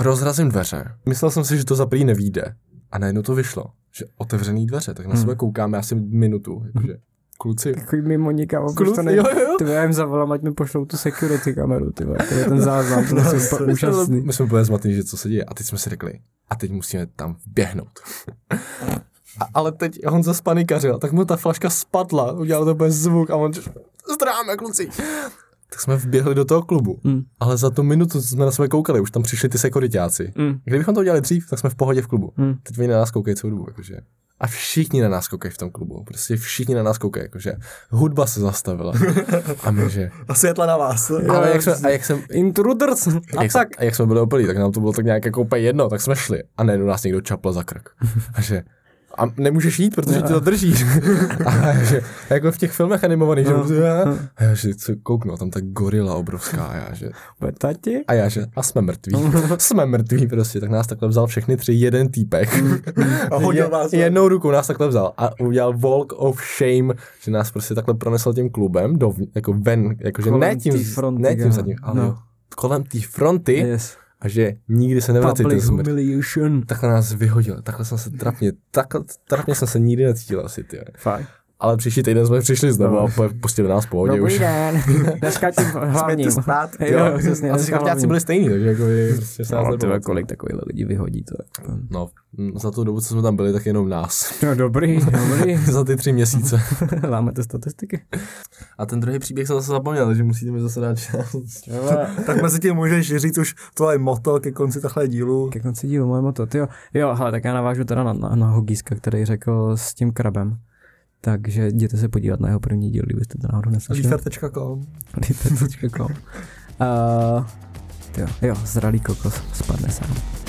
rozrazím dveře. Myslel jsem si, že to za prý nevíde. A najednou to vyšlo, že otevřený dveře, tak na Hmm. sebe koukáme asi minutu, jakože kluci. Takový mimo nikam, Kluci, to ne... jo, jo. Ty já jim zavolám, ať mi pošlou tu security kameru, ty. To je ten záznam, to je super úžasný. My jsme úplně zmatení, že co se děje. A teď jsme si řekli, a teď musíme tam vběhnout. A, ale teď on zase panikařil, tak mu ta flaška spadla, udělal to bez zvuk a on zdráme kluci. Tak jsme vběhli do toho klubu. Mm. Ale za tu minutu, co jsme na sebe koukali, už tam přišli ty sekuritáci. Mm. Kdybychom to udělali dřív, tak jsme v pohodě v klubu. Mm. Teď oni na nás koukají celou dobu, jakože. A všichni na nás koukají v tom klubu. Prostě všichni na nás koukají, jakože. Hudba se zastavila. A my, že. A světla na vás. Ale jak, jsme, a jak jsem, Intruders. A jak, tak. a jak jsme byli opilí, tak nám to bylo tak nějak jako úplně jedno, tak jsme šli. A najednou nás někdo čapl za krk. A že, a nemůžeš jít, protože ti to drží. A že, jako v těch filmech animovaných, že, a já, že co kouknu, tam ta gorila obrovská, a já, že, tati? a já, že, a jsme mrtví. jsme mrtví prostě, tak nás takhle vzal všechny tři jeden týpek. A hodil vás. Jednou rukou nás takhle vzal a udělal walk of shame, že nás prostě takhle pronesl tím klubem, do, jako ven, jakože ne tím, fronty, ne tím zadním, ale No. kolem té fronty Yes. A že nikdy se nevracejte Public smrt. humiliation. Takhle nás vyhodil, takhle jsem se trapně, takhle trapně jsem se nikdy necítil asi, ty. Fakt. Ale příští týden jsme přišli znovu a po- pustili nás v pohodě Dobrý už. den, dneska tím hlavním. Zpět spát. Jo, Jo, přesně, asi hlavním. byli stejný, takže jako by prostě se nás No, tyhle, kolik takových lidí vyhodí to. jako- No, m, za tu dobu, co jsme tam byli, tak jenom nás. No dobrý, dobrý. za ty tři měsíce. Máme ty statistiky. A ten druhý příběh jsem zase zapomněl, takže musíte mi zase dát čas. Tak mezi tím můžeš říct už tohle moto ke konci takhle dílu. Ke konci dílu moje moto. Tyjo, jo, hele, tak já navážu teda na, na, na Hogíska, který řekl s tím krabem. Takže jděte se podívat na jeho první díl, kdybyste to náhodou neslyšeli. Lifer.com Lifer.com. Uh, jo, jo, zralý kokos spadne sám.